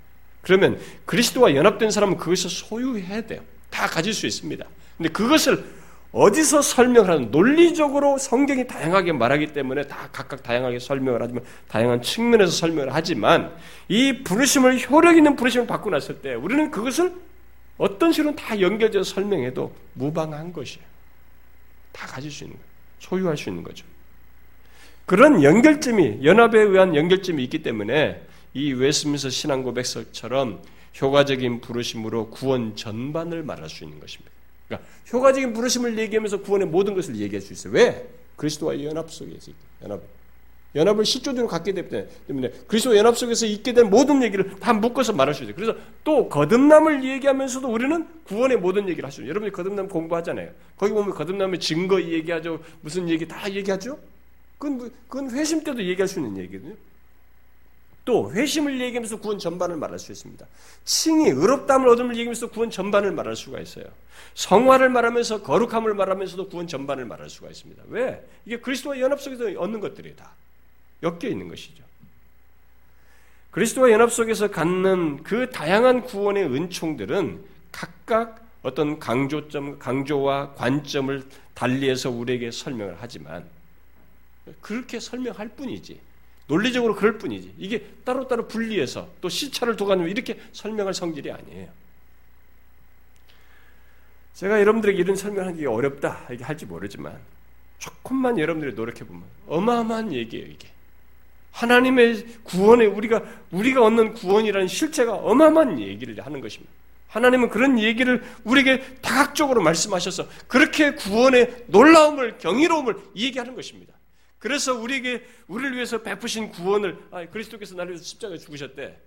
Speaker 1: 그러면 그리스도와 연합된 사람은 그것을 소유해야 돼요. 다 가질 수 있습니다. 근데 그것을 어디서 설명을 하는 논리적으로 성경이 다양하게 말하기 때문에 다 각각 다양하게 설명을 하지만 다양한 측면에서 설명을 하지만 이 부르심을 효력 있는 부르심을 받고 났을 때 우리는 그것을 어떤 식으로 다 연결해서 설명해도 무방한 것이에요. 다 가질 수 있는 거예요. 소유할 수 있는 거죠. 그런 연결점이 연합에 의한 연결점이 있기 때문에 이 웨스민서 신앙 고백서처럼 효과적인 부르심으로 구원 전반을 말할 수 있는 것입니다. 그러니까 효과적인 부르심을 얘기하면서 구원의 모든 것을 얘기할 수 있어요. 왜? 그리스도와 연합 속에서 연합 연합을 실조적으로 갖게 되기 때문에 그리스도 연합 속에서 있게 된 모든 얘기를 다 묶어서 말할 수 있어요. 그래서 또 거듭남을 얘기하면서도 우리는 구원의 모든 얘기를 하죠. 여러분이 거듭남 공부하잖아요. 거기 보면 거듭남의 증거 얘기하죠. 무슨 얘기 다 얘기하죠. 그건, 그건 회심 때도 얘기할 수 있는 얘기거든요. 또 회심을 얘기하면서 구원 전반을 말할 수 있습니다. 칭이 의롭다함을 얻음을 얘기하면서 구원 전반을 말할 수가 있어요. 성화를 말하면서 거룩함을 말하면서도 구원 전반을 말할 수가 있습니다. 왜? 이게 그리스도와 연합 속에서 얻는 것들이 다 엮여 있는 것이죠. 그리스도와 연합 속에서 갖는 그 다양한 구원의 은총들은 각각 어떤 강조점, 강조와 관점을 달리해서 우리에게 설명을 하지만 그렇게 설명할 뿐이지. 논리적으로 그럴 뿐이지. 이게 따로따로 분리해서 또 시차를 두가지고 이렇게 설명할 성질이 아니에요. 제가 여러분들에게 이런 설명하기 어렵다 이게 할지 모르지만 조금만 여러분들이 노력해 보면 어마어마한 얘기예요 이게. 하나님의 구원에 우리가 우리가 얻는 구원이라는 실체가 어마어마한 얘기를 하는 것입니다. 하나님은 그런 얘기를 우리에게 다각적으로 말씀하셔서 그렇게 구원의 놀라움을 경이로움을 얘기하는 것입니다. 그래서 우리에게 우리를 위해서 베푸신 구원을 아, 그리스도께서 나를 위해서 십자가에 죽으셨대.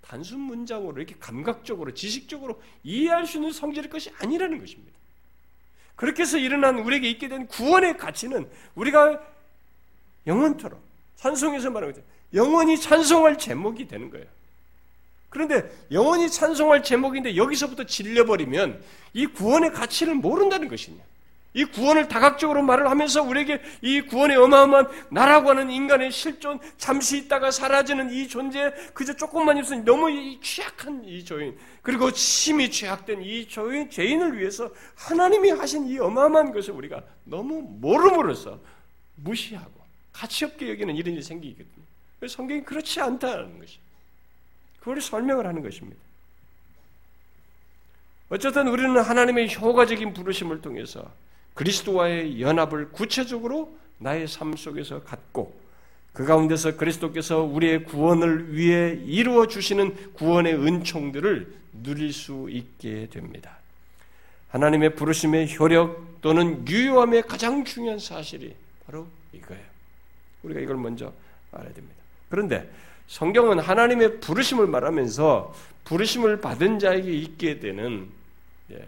Speaker 1: 단순 문장으로 이렇게 감각적으로 지식적으로 이해할 수 있는 성질의 것이 아니라는 것입니다. 그렇게 해서 일어난 우리에게 있게 된 구원의 가치는 우리가 영원토록 찬송에서 말하고 있죠. 영원히 찬송할 제목이 되는 거예요. 그런데 영원히 찬송할 제목인데 여기서부터 질려버리면 이 구원의 가치를 모른다는 것이냐. 이 구원을 다각적으로 말을 하면서 우리에게 이 구원의 어마어마한 나라고 하는 인간의 실존, 잠시 있다가 사라지는 이 존재, 그저 조금만 있으면 너무 취약한 이 죄인, 그리고 심히 죄악된 이 죄인, 죄인을 위해서 하나님이 하신 이 어마어마한 것을 우리가 너무 모름으로써 무시하고 가치 없게 여기는 이런 일이 생기거든요. 성경이 그렇지 않다는 것이. 그걸 설명을 하는 것입니다. 어쨌든 우리는 하나님의 효과적인 부르심을 통해서 그리스도와의 연합을 구체적으로 나의 삶 속에서 갖고 그 가운데서 그리스도께서 우리의 구원을 위해 이루어 주시는 구원의 은총들을 누릴 수 있게 됩니다. 하나님의 부르심의 효력 또는 유효함의 가장 중요한 사실이 바로 이거예요. 우리가 이걸 먼저 알아야 됩니다. 그런데 성경은 하나님의 부르심을 말하면서 부르심을 받은 자에게 있게 되는 예,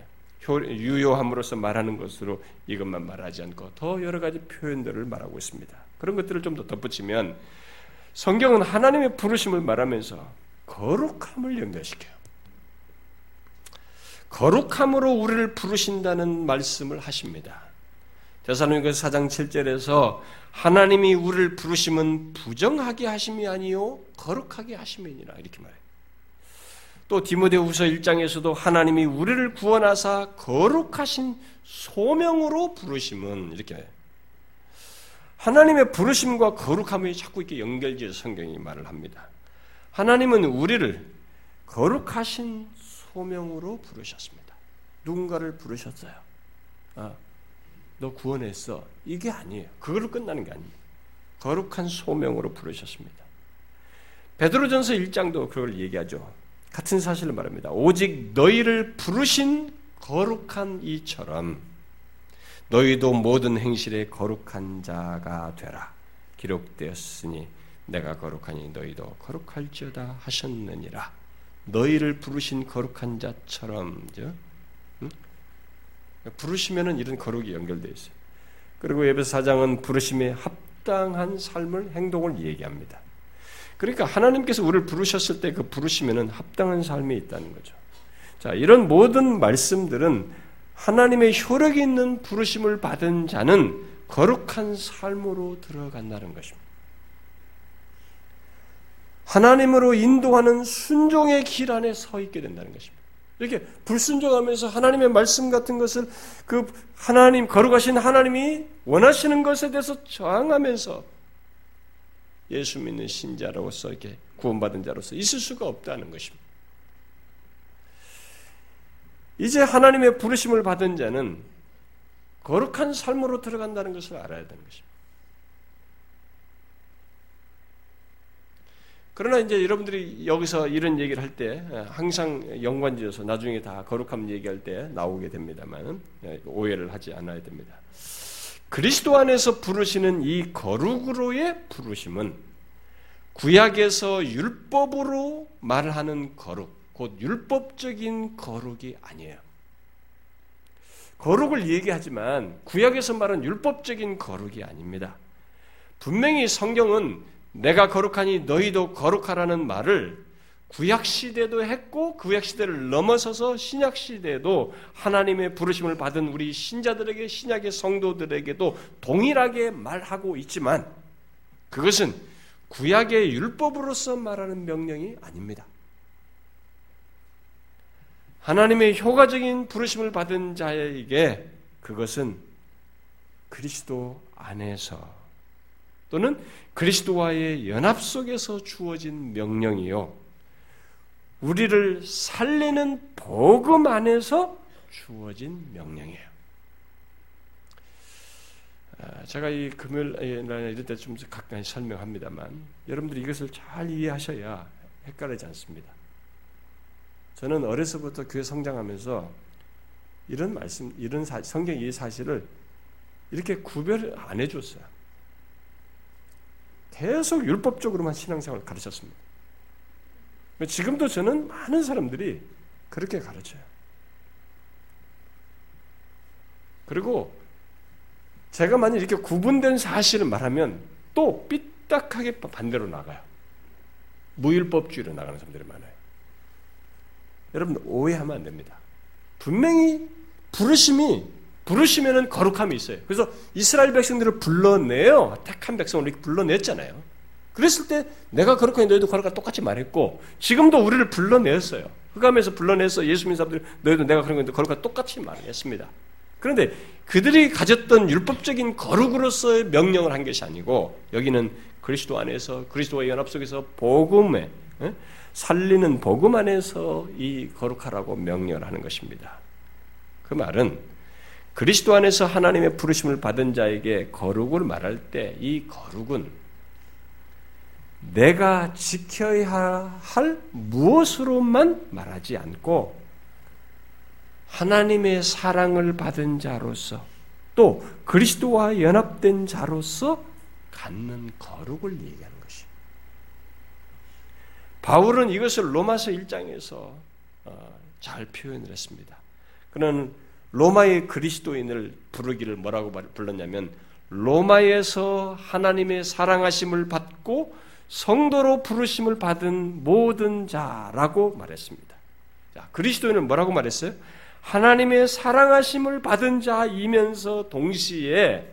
Speaker 1: 유효함으로써 말하는 것으로 이것만 말하지 않고 더 여러 가지 표현들을 말하고 있습니다. 그런 것들을 좀 더 덧붙이면 성경은 하나님의 부르심을 말하면서 거룩함을 연결시켜요. 거룩함으로 우리를 부르신다는 말씀을 하십니다. 대사로니가 4장 7절에서 하나님이 우리를 부르심은 부정하게 하심이 아니요 거룩하게 하심이니라 이렇게 말해요. 또 디모데후서 1장에서도 하나님이 우리를 구원하사 거룩하신 소명으로 부르심은 이렇게 하나님의 부르심과 거룩함이 자꾸 이렇게 연결지어서 성경이 말을 합니다. 하나님은 우리를 거룩하신 소명으로 부르셨습니다. 누군가를 부르셨어요. 아, 너 구원했어. 이게 아니에요. 그걸로 끝나는 게 아닙니다. 거룩한 소명으로 부르셨습니다. 베드로전서 1장도 그걸 얘기하죠. 같은 사실을 말합니다. 오직 너희를 부르신 거룩한 이처럼 너희도 모든 행실에 거룩한 자가 되라. 기록되었으니 내가 거룩하니 너희도 거룩할지어다 하셨느니라. 너희를 부르신 거룩한 자처럼 응? 부르시면은 이런 거룩이 연결되어 있어요. 그리고 4장은 부르심에 합당한 삶을 행동을 얘기합니다. 그러니까 하나님께서 우리를 부르셨을 때 그 부르시면은 합당한 삶이 있다는 거죠. 자, 이런 모든 말씀들은 하나님의 효력이 있는 부르심을 받은 자는 거룩한 삶으로 들어간다는 것입니다. 하나님으로 인도하는 순종의 길 안에 서 있게 된다는 것입니다. 이렇게 불순종하면서 하나님의 말씀 같은 것을 그 하나님, 거룩하신 하나님이 원하시는 것에 대해서 저항하면서 예수 믿는 신자로서 이렇게 구원받은 자로서 있을 수가 없다는 것입니다. 이제 하나님의 부르심을 받은 자는 거룩한 삶으로 들어간다는 것을 알아야 되는 것입니다. 그러나 이제 여러분들이 여기서 이런 얘기를 할때 예, 항상 연관지어서 나중에 다 거룩함 얘기할 때 나오게 됩니다만 예, 오해를 하지 않아야 됩니다. 그리스도 안에서 부르시는 이 거룩으로의 부르심은 구약에서 율법으로 말하는 거룩, 곧 율법적인 거룩이 아니에요. 거룩을 얘기하지만 구약에서 말하는 율법적인 거룩이 아닙니다. 분명히 성경은 내가 거룩하니 너희도 거룩하라는 말을 구약 시대도 했고 구약 시대를 넘어서서 신약 시대에도 하나님의 부르심을 받은 우리 신자들에게 신약의 성도들에게도 동일하게 말하고 있지만 그것은 구약의 율법으로서 말하는 명령이 아닙니다. 하나님의 효과적인 부르심을 받은 자에게 그것은 그리스도 안에서 또는 그리스도와의 연합 속에서 주어진 명령이요. 우리를 살리는 복음 안에서 주어진 명령이에요. 아, 제가 이 금요일 이럴 때 좀 가까이 설명합니다만 여러분들이 이것을 잘 이해하셔야 헷갈리지 않습니다. 저는 어려서부터 교회 성장하면서 이런 말씀, 이런 사, 성경 이 사실을 이렇게 구별 안 해줬어요. 계속 율법적으로만 신앙생활을 가르쳤습니다. 지금도 저는 많은 사람들이 그렇게 가르쳐요. 그리고 제가 만약 이렇게 구분된 사실을 말하면 또 삐딱하게 반대로 나가요. 무율법주의로 나가는 사람들이 많아요. 여러분 오해하면 안 됩니다. 분명히 부르심이 부르시면은 거룩함이 있어요. 그래서 이스라엘 백성들을 불러내요. 택한 백성을 이렇게 불러냈잖아요. 그랬을 때 내가 거룩하니 너희도 거룩하 똑같이 말했고 지금도 우리를 불러냈어요. 흑암에서 불러내서 예수 믿는 사람들 너희도 내가 그런 건데 거룩하 똑같이 말했습니다. 그런데 그들이 가졌던 율법적인 거룩으로서의 명령을 한 것이 아니고 여기는 그리스도 안에서 그리스도와 연합 속에서 복음에 살리는 복음 안에서 이 거룩하라고 명령을 하는 것입니다. 그 말은 그리스도 안에서 하나님의 부르심을 받은 자에게 거룩을 말할 때 이 거룩은 내가 지켜야 할 무엇으로만 말하지 않고 하나님의 사랑을 받은 자로서 또 그리스도와 연합된 자로서 갖는 거룩을 얘기하는 것이. 바울은 이것을 로마서 1장에서 어, 잘 표현을 했습니다. 그는 로마의 그리스도인을 부르기를 뭐라고 불렀냐면 로마에서 하나님의 사랑하심을 받고 성도로 부르심을 받은 모든 자라고 말했습니다. 자, 그리스도인은 뭐라고 말했어요? 하나님의 사랑하심을 받은 자이면서 동시에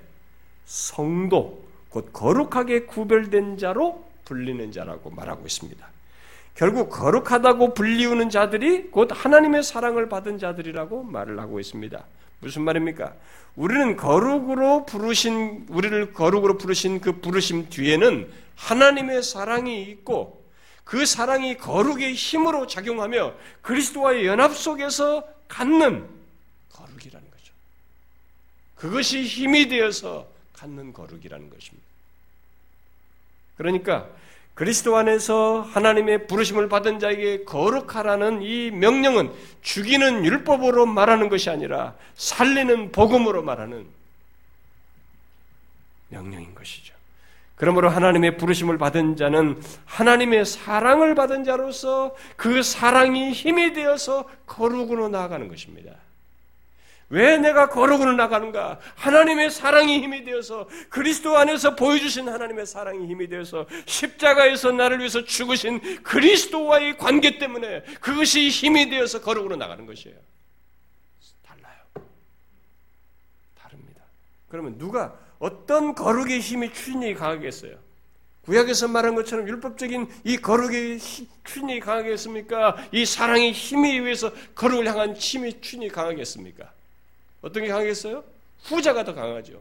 Speaker 1: 성도, 곧 거룩하게 구별된 자로 불리는 자라고 말하고 있습니다. 결국 거룩하다고 불리우는 자들이 곧 하나님의 사랑을 받은 자들이라고 말을 하고 있습니다. 무슨 말입니까? 우리는 거룩으로 부르신 우리를 거룩으로 부르신 그 부르심 뒤에는 하나님의 사랑이 있고 그 사랑이 거룩의 힘으로 작용하며 그리스도와의 연합 속에서 갖는 거룩이라는 거죠. 그것이 힘이 되어서 갖는 거룩이라는 것입니다. 그러니까 그리스도 안에서 하나님의 부르심을 받은 자에게 거룩하라는 이 명령은 죽이는 율법으로 말하는 것이 아니라 살리는 복음으로 말하는 명령인 것이죠. 그러므로 하나님의 부르심을 받은 자는 하나님의 사랑을 받은 자로서 그 사랑이 힘이 되어서 거룩으로 나아가는 것입니다. 왜 내가 거룩으로 나가는가? 하나님의 사랑이 힘이 되어서 그리스도 안에서 보여주신 하나님의 사랑이 힘이 되어서 십자가에서 나를 위해서 죽으신 그리스도와의 관계 때문에 그것이 힘이 되어서 거룩으로 나가는 것이에요. 달라요. 다릅니다. 그러면 누가 어떤 거룩의 힘이 추진력이 강하겠어요? 구약에서 말한 것처럼 율법적인 이 거룩의 추진력이 강하겠습니까? 이 사랑의 힘에 의해서 거룩을 향한 힘이 추진력이 강하겠습니까? 어떤 게 강하겠어요? 후자가 더 강하죠.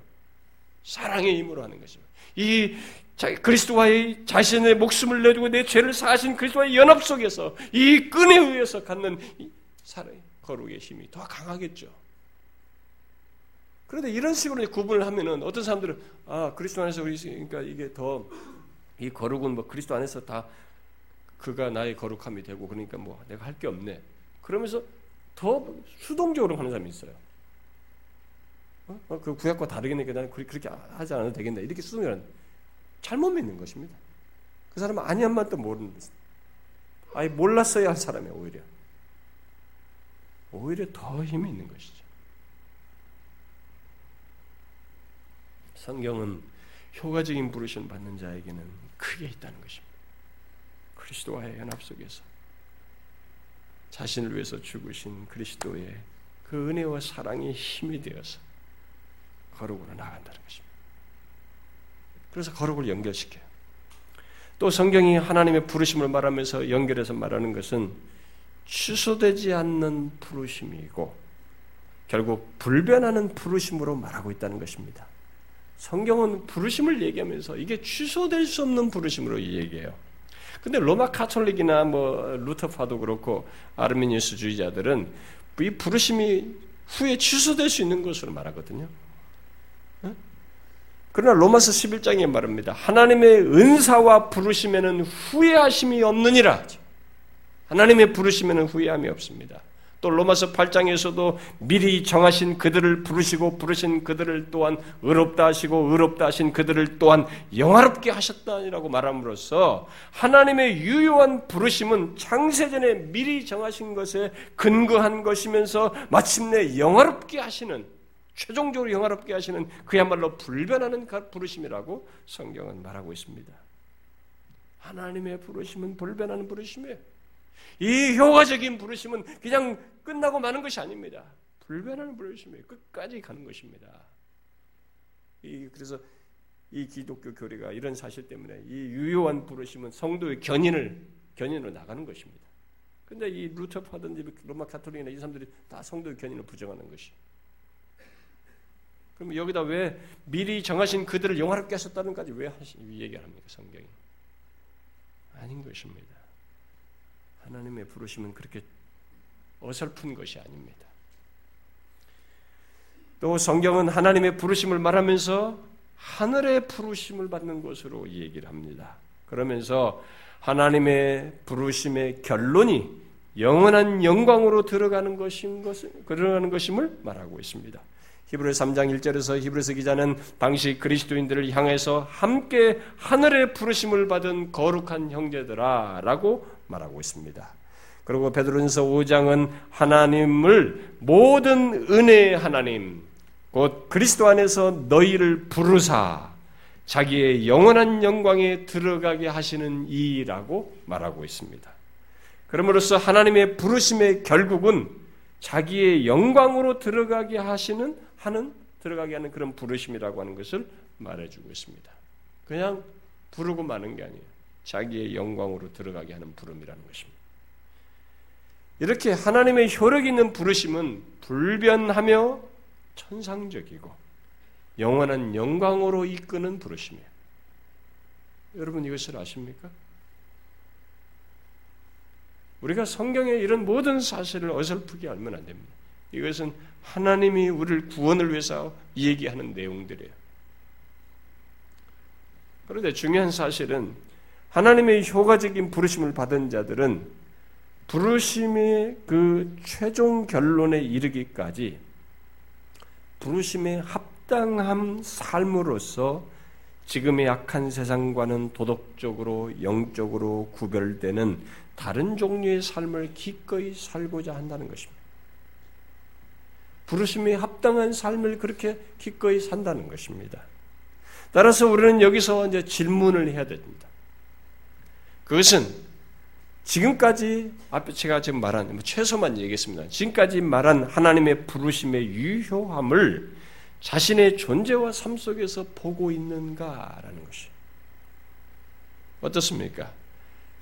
Speaker 1: 사랑의 힘으로 하는 것이죠. 이 그리스도와의 자신의 목숨을 내주고 내 죄를 사하신 그리스도와의 연합 속에서 이 끈에 의해서 갖는 사랑, 거룩의 힘이 더 강하겠죠. 그런데 이런 식으로 구분을 하면은 어떤 사람들은 아 그리스도 안에서 우리 그러니까 이게 더 이 거룩은 뭐 그리스도 안에서 다 그가 나의 거룩함이 되고 그러니까 뭐 내가 할 게 없네. 그러면서 더 수동적으로 하는 사람이 있어요. 어? 어 그 구약과 다르겠니까 나는 그렇게 하지 않아도 되겠네. 이렇게 수동적으로 잘못 믿는 것입니다. 그 사람은 아니한 맛도 모르는 아예 몰랐어야 할 사람이에요, 오히려. 오히려 더 힘이 있는 것이죠. 성경은 효과적인 부르심 받는 자에게는 크게 있다는 것입니다. 그리스도와의 연합 속에서 자신을 위해서 죽으신 그리스도의 그 은혜와 사랑이 힘이 되어서 거룩으로 나간다는 것입니다. 그래서 거룩을 연결시켜요. 또 성경이 하나님의 부르심을 말하면서 연결해서 말하는 것은 취소되지 않는 부르심이고 결국 불변하는 부르심으로 말하고 있다는 것입니다. 성경은 부르심을 얘기하면서 이게 취소될 수 없는 부르심으로 얘기해요. 근데 로마 카톨릭이나 뭐 루터파도 그렇고 아르미니스주의자들은 이 부르심이 후에 취소될 수 있는 것으로 말하거든요. 그러나 로마서 11장에 말합니다. 하나님의 은사와 부르심에는 후회하심이 없느니라. 하나님의 부르심에는 후회함이 없습니다. 또 로마서 8장에서도 미리 정하신 그들을 부르시고 부르신 그들을 또한 의롭다 하시고 의롭다 하신 그들을 또한 영화롭게 하셨다라고 말함으로써 하나님의 유효한 부르심은 창세전에 미리 정하신 것에 근거한 것이면서 마침내 영화롭게 하시는 최종적으로 영화롭게 하시는 그야말로 불변하는 부르심이라고 성경은 말하고 있습니다. 하나님의 부르심은 불변하는 부르심이에요. 이 효과적인 부르심은 그냥 끝나고 마는 것이 아닙니다. 불변하는 부르심이에요. 끝까지 가는 것입니다. 이, 그래서 이 기독교 교리가 이런 사실 때문에 이 유효한 부르심은 성도의 견인을 견인으로 나가는 것입니다. 근데 이 루터 파든지 로마 카톨릭이나 이 사람들이 다 성도의 견인을 부정하는 것이. 그럼 여기다 왜 미리 정하신 그들을 영화롭게 하셨다는까지 왜 하시, 얘기합니까 성경이? 아닌 것입니다. 하나님의 부르심은 그렇게 어설픈 것이 아닙니다. 또 성경은 하나님의 부르심을 말하면서 하늘의 부르심을 받는 것으로 얘기를 합니다. 그러면서 하나님의 부르심의 결론이 영원한 영광으로 들어가는 것인 것을 들어가는 것임을 말하고 있습니다. 히브리서 3장 1절에서 히브리서 기자는 당시 그리스도인들을 향해서 함께 하늘의 부르심을 받은 거룩한 형제들아라고 말하고 있습니다. 그리고 베드로전서 5장은 하나님을 모든 은혜의 하나님 곧 그리스도 안에서 너희를 부르사 자기의 영원한 영광에 들어가게 하시는 이라고 말하고 있습니다. 그러므로써 하나님의 부르심의 결국은 자기의 영광으로 들어가게 하시는 하는 들어가게 하는 그런 부르심이라고 하는 것을 말해주고 있습니다. 그냥 부르고 마는 게 아니에요. 자기의 영광으로 들어가게 하는 부름이라는 것입니다. 이렇게 하나님의 효력 있는 부르심은 불변하며 천상적이고 영원한 영광으로 이끄는 부르심이에요. 여러분 이것을 아십니까? 우리가 성경의 이런 모든 사실을 어설프게 알면 안 됩니다. 이것은 하나님이 우리를 구원을 위해서 얘기하는 내용들이에요. 그런데 중요한 사실은 하나님의 효과적인 부르심을 받은 자들은 부르심의 그 최종 결론에 이르기까지 부르심의 합당한 삶으로서 지금의 약한 세상과는 도덕적으로 영적으로 구별되는 다른 종류의 삶을 기꺼이 살고자 한다는 것입니다. 부르심에 합당한 삶을 그렇게 기꺼이 산다는 것입니다. 따라서 우리는 여기서 이제 질문을 해야 됩니다. 그것은 지금까지 앞에 제가 지금 말한 뭐 최소만 얘기했습니다. 지금까지 말한 하나님의 부르심의 유효함을 자신의 존재와 삶 속에서 보고 있는가라는 것이 어떻습니까?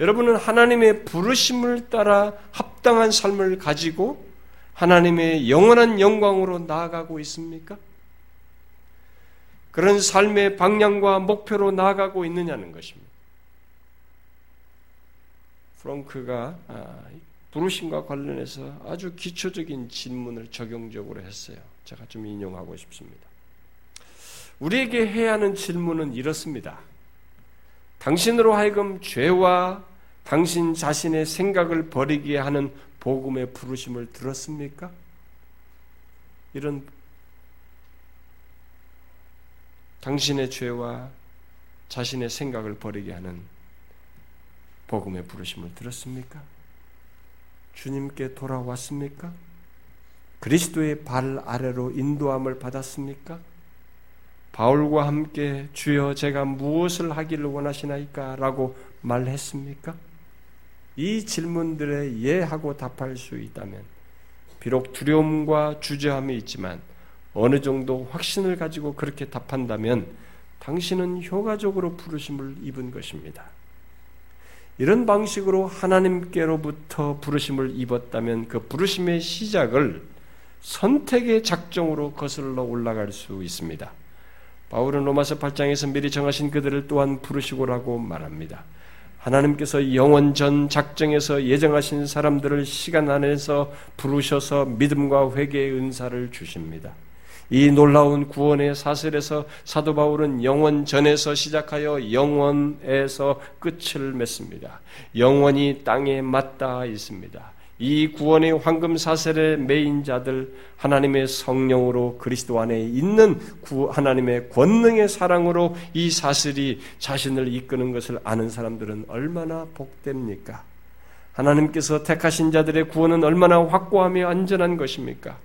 Speaker 1: 여러분은 하나님의 부르심을 따라 합당한 삶을 가지고 하나님의 영원한 영광으로 나아가고 있습니까? 그런 삶의 방향과 목표로 나아가고 있느냐는 것입니다. 프랑크가 아, 부르심과 관련해서 아주 기초적인 질문을 적용적으로 했어요. 제가 좀 인용하고 싶습니다. 우리에게 해야 하는 질문은 이렇습니다. 당신으로 하여금 죄와 당신 자신의 생각을 버리게 하는 복음의 부르심을 들었습니까? 이런 당신의 죄와 자신의 생각을 버리게 하는 복음의 부르심을 들었습니까? 주님께 돌아왔습니까? 그리스도의 발 아래로 인도함을 받았습니까? 바울과 함께 주여 제가 무엇을 하기를 원하시나이까? 라고 말했습니까? 이 질문들에 예 하고 답할 수 있다면 비록 두려움과 주저함이 있지만 어느 정도 확신을 가지고 그렇게 답한다면 당신은 효과적으로 부르심을 입은 것입니다. 이런 방식으로 하나님께로부터 부르심을 입었다면 그 부르심의 시작을 선택의 작정으로 거슬러 올라갈 수 있습니다. 바울은 로마서 8장에서 미리 정하신 그들을 또한 부르시고라고 말합니다. 하나님께서 영원 전 작정에서 예정하신 사람들을 시간 안에서 부르셔서 믿음과 회개의 은사를 주십니다. 이 놀라운 구원의 사슬에서 사도 바울은 영원 전에서 시작하여 영원에서 끝을 맺습니다. 영원히 땅에 맞닿아 있습니다. 이 구원의 황금 사슬에 매인 자들 하나님의 성령으로 그리스도 안에 있는 구 하나님의 권능의 사랑으로 이 사슬이 자신을 이끄는 것을 아는 사람들은 얼마나 복됩니까? 하나님께서 택하신 자들의 구원은 얼마나 확고하며 안전한 것입니까?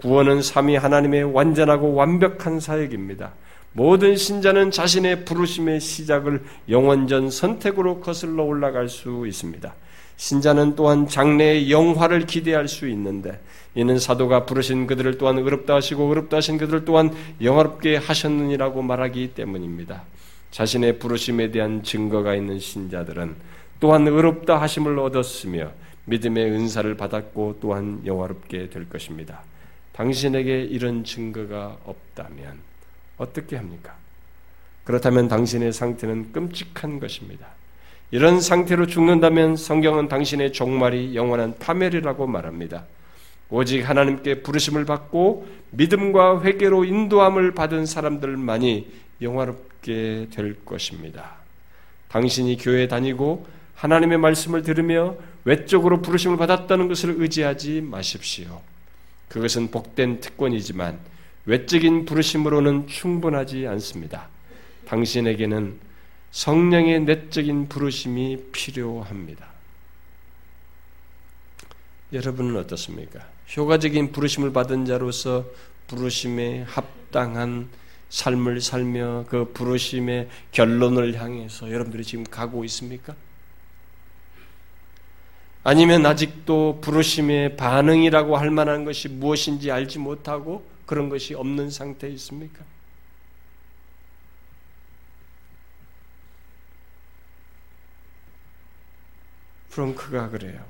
Speaker 1: 구원은 삼위 하나님의 완전하고 완벽한 사역입니다. 모든 신자는 자신의 부르심의 시작을 영원전 선택으로 거슬러 올라갈 수 있습니다. 신자는 또한 장래의 영화를 기대할 수 있는데 이는 사도가 부르신 그들을 또한 의롭다 하시고 의롭다 하신 그들을 또한 영화롭게 하셨느니라고 말하기 때문입니다. 자신의 부르심에 대한 증거가 있는 신자들은 또한 의롭다 하심을 얻었으며 믿음의 은사를 받았고 또한 영화롭게 될 것입니다. 당신에게 이런 증거가 없다면 어떻게 합니까? 그렇다면 당신의 상태는 끔찍한 것입니다. 이런 상태로 죽는다면 성경은 당신의 종말이 영원한 파멸이라고 말합니다. 오직 하나님께 부르심을 받고 믿음과 회개로 인도함을 받은 사람들만이 영화롭게 될 것입니다. 당신이 교회 다니고 하나님의 말씀을 들으며 외적으로 부르심을 받았다는 것을 의지하지 마십시오. 그것은 복된 특권이지만 외적인 부르심으로는 충분하지 않습니다. 당신에게는 성령의 내적인 부르심이 필요합니다. 여러분은 어떻습니까? 효과적인 부르심을 받은 자로서 부르심에 합당한 삶을 살며 그 부르심의 결론을 향해서 여러분들이 지금 가고 있습니까? 아니면 아직도 부르심의 반응이라고 할 만한 것이 무엇인지 알지 못하고 그런 것이 없는 상태에 있습니까? 프랑크가 그래요.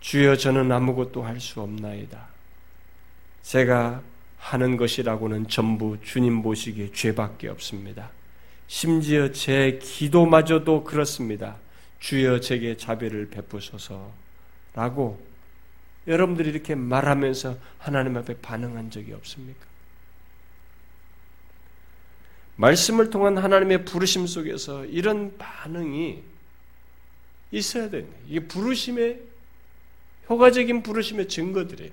Speaker 1: 주여 저는 아무것도 할 수 없나이다. 제가 하는 것이라고는 전부 주님 보시기에 죄밖에 없습니다. 심지어 제 기도마저도 그렇습니다. 주여 제게 자비를 베푸소서라고 여러분들이 이렇게 말하면서 하나님 앞에 반응한 적이 없습니까? 말씀을 통한 하나님의 부르심 속에서 이런 반응이 있어야 거예요. 이게 부르심의 효과적인 부르심의 증거들이에요.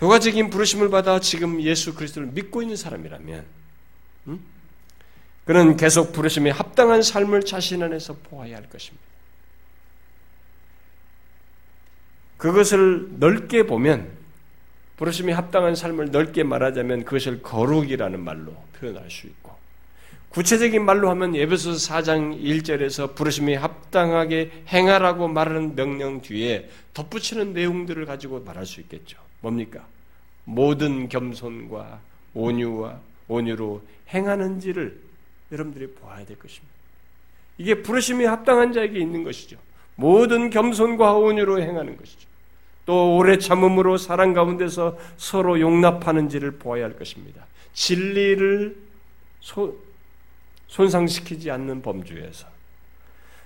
Speaker 1: 효과적인 부르심을 받아 지금 예수 그리스도를 믿고 있는 사람이라면 그는 계속 부르심에 합당한 삶을 자신 안에서 보아야 할 것입니다. 그것을 넓게 보면 부르심이 합당한 삶을 넓게 말하자면 그것을 거룩이라는 말로 표현할 수 있고 구체적인 말로 하면 예배소 4장 1절에서 부르심이 합당하게 행하라고 말하는 명령 뒤에 덧붙이는 내용들을 가지고 말할 수 있겠죠. 뭡니까? 모든 겸손과 온유와 온유로 행하는지를 여러분들이 보아야 될 것입니다. 이게 부르심이 합당한 자에게 있는 것이죠. 모든 겸손과 온유로 행하는 것이죠. 또 오래 참음으로 사랑 가운데서 서로 용납하는지를 보아야 할 것입니다. 진리를 소, 손상시키지 않는 범주에서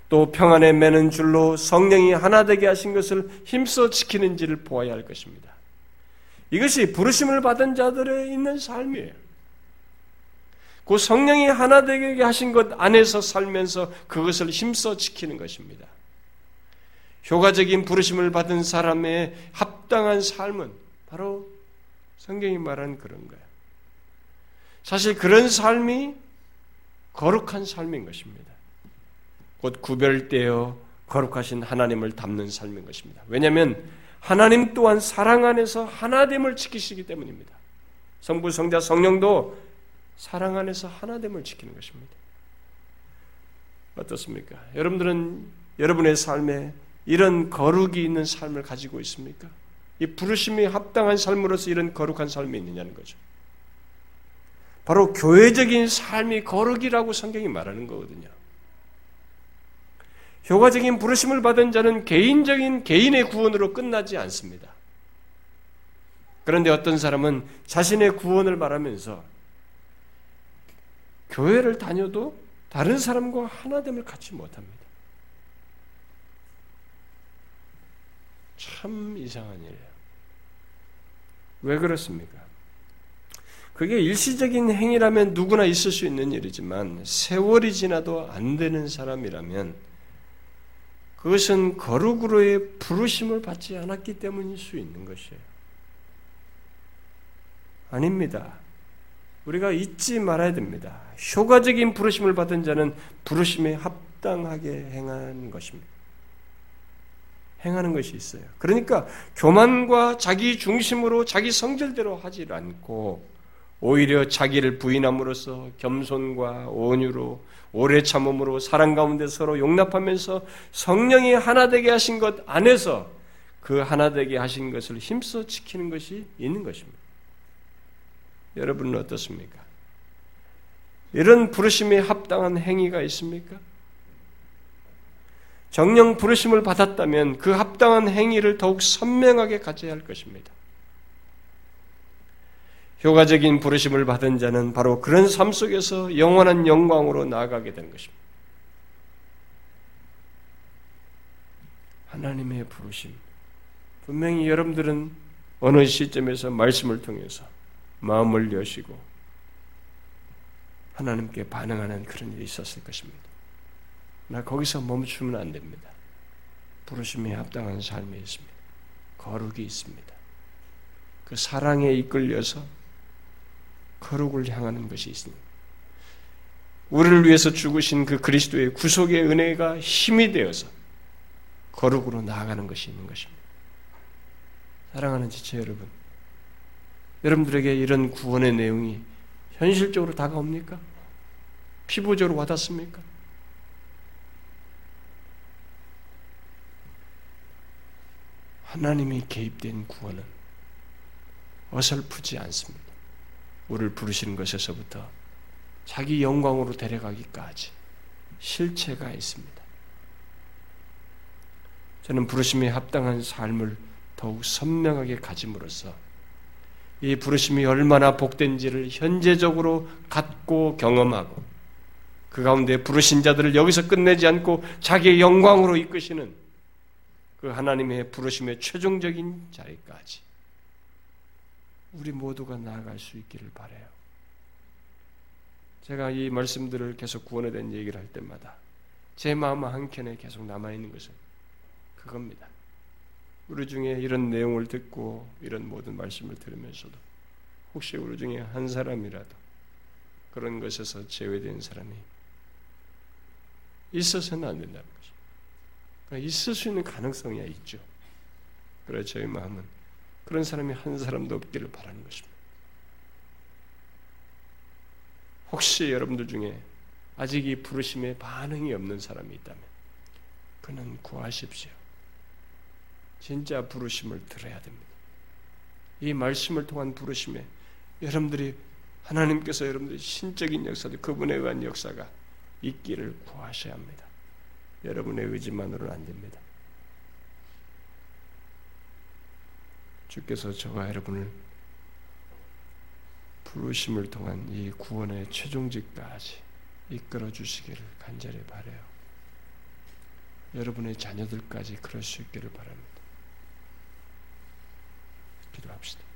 Speaker 1: 또 평안에 매는 줄로 성령이 하나 되게 하신 것을 힘써 지키는지를 보아야 할 것입니다. 이것이 부르심을 받은 자들의 있는 삶이에요. 그 성령이 하나 되게 하신 것 안에서 살면서 그것을 힘써 지키는 것입니다. 효과적인 부르심을 받은 사람의 합당한 삶은 바로 성경이 말하는 그런 거예요. 사실 그런 삶이 거룩한 삶인 것입니다. 곧 구별되어 거룩하신 하나님을 담는 삶인 것입니다. 왜냐하면 하나님 또한 사랑 안에서 하나됨을 지키시기 때문입니다. 성부, 성자, 성령도 사랑 안에서 하나됨을 지키는 것입니다. 어떻습니까? 여러분들은 여러분의 삶에 이런 거룩이 있는 삶을 가지고 있습니까? 이 부르심이 합당한 삶으로서 이런 거룩한 삶이 있느냐는 거죠. 바로 교회적인 삶이 거룩이라고 성경이 말하는 거거든요. 효과적인 부르심을 받은 자는 개인적인 개인의 구원으로 끝나지 않습니다. 그런데 어떤 사람은 자신의 구원을 말하면서 교회를 다녀도 다른 사람과 하나됨을 갖지 못합니다. 참 이상한 일이에요. 왜 그렇습니까? 그게 일시적인 행위라면 누구나 있을 수 있는 일이지만 세월이 지나도 안 되는 사람이라면 그것은 거룩으로의 부르심을 받지 않았기 때문일 수 있는 것이에요. 아닙니다. 우리가 잊지 말아야 됩니다. 효과적인 부르심을 받은 자는 부르심에 합당하게 행하는 것입니다. 행하는 것이 있어요. 그러니까 교만과 자기 중심으로 자기 성질대로 하지 않고 오히려 자기를 부인함으로써 겸손과 온유로 오래 참음으로 사랑 가운데 서로 용납하면서 성령이 하나 되게 하신 것 안에서 그 하나 되게 하신 것을 힘써 지키는 것이 있는 것입니다. 여러분은 어떻습니까? 이런 부르심에 합당한 행위가 있습니까? 정령 부르심을 받았다면 그 합당한 행위를 더욱 선명하게 가져야 할 것입니다. 효과적인 부르심을 받은 자는 바로 그런 삶 속에서 영원한 영광으로 나아가게 되는 것입니다. 하나님의 부르심. 분명히 여러분들은 어느 시점에서 말씀을 통해서 마음을 여시고 하나님께 반응하는 그런 일이 있었을 것입니다. 나 거기서 멈추면 안 됩니다. 부르심에 합당한 삶이 있습니다. 거룩이 있습니다. 그 사랑에 이끌려서 거룩을 향하는 것이 있습니다. 우리를 위해서 죽으신 그 그리스도의 구속의 은혜가 힘이 되어서 거룩으로 나아가는 것이 있는 것입니다. 사랑하는 지체 여러분, 여러분들에게 이런 구원의 내용이 현실적으로 다가옵니까? 피부적으로 와닿습니까? 하나님이 개입된 구원은 어설프지 않습니다. 우리를 부르시는 것에서부터 자기 영광으로 데려가기까지 실체가 있습니다. 저는 부르심에 합당한 삶을 더욱 선명하게 가짐으로써 이 부르심이 얼마나 복된지를 현재적으로 갖고 경험하고 그 가운데 부르신 자들을 여기서 끝내지 않고 자기의 영광으로 이끄시는 그 하나님의 부르심의 최종적인 자리까지 우리 모두가 나아갈 수 있기를 바래요. 제가 이 말씀들을 계속 구원에 대한 얘기를 할 때마다 제 마음 한켠에 계속 남아 있는 것은 그겁니다. 우리 중에 이런 내용을 듣고 이런 모든 말씀을 들으면서도 혹시 우리 중에 한 사람이라도 그런 것에서 제외된 사람이 있어서는 안 된다는 것입니다. 그러니까 있을 수 있는 가능성이 있죠. 그래 저희 마음은 그런 사람이 한 사람도 없기를 바라는 것입니다. 혹시 여러분들 중에 아직 이 부르심에 반응이 없는 사람이 있다면 그는 구하십시오. 진짜 부르심을 들어야 됩니다. 이 말씀을 통한 부르심에 여러분들이 하나님께서 여러분들의 신적인 역사도 그분에 의한 역사가 있기를 구하셔야 합니다. 여러분의 의지만으로는 안 됩니다. 주께서 저와 여러분을 부르심을 통한 이 구원의 최종직까지 이끌어 주시기를 간절히 바래요. 여러분의 자녀들까지 그럴 수 있기를 바랍니다. 기도합시다.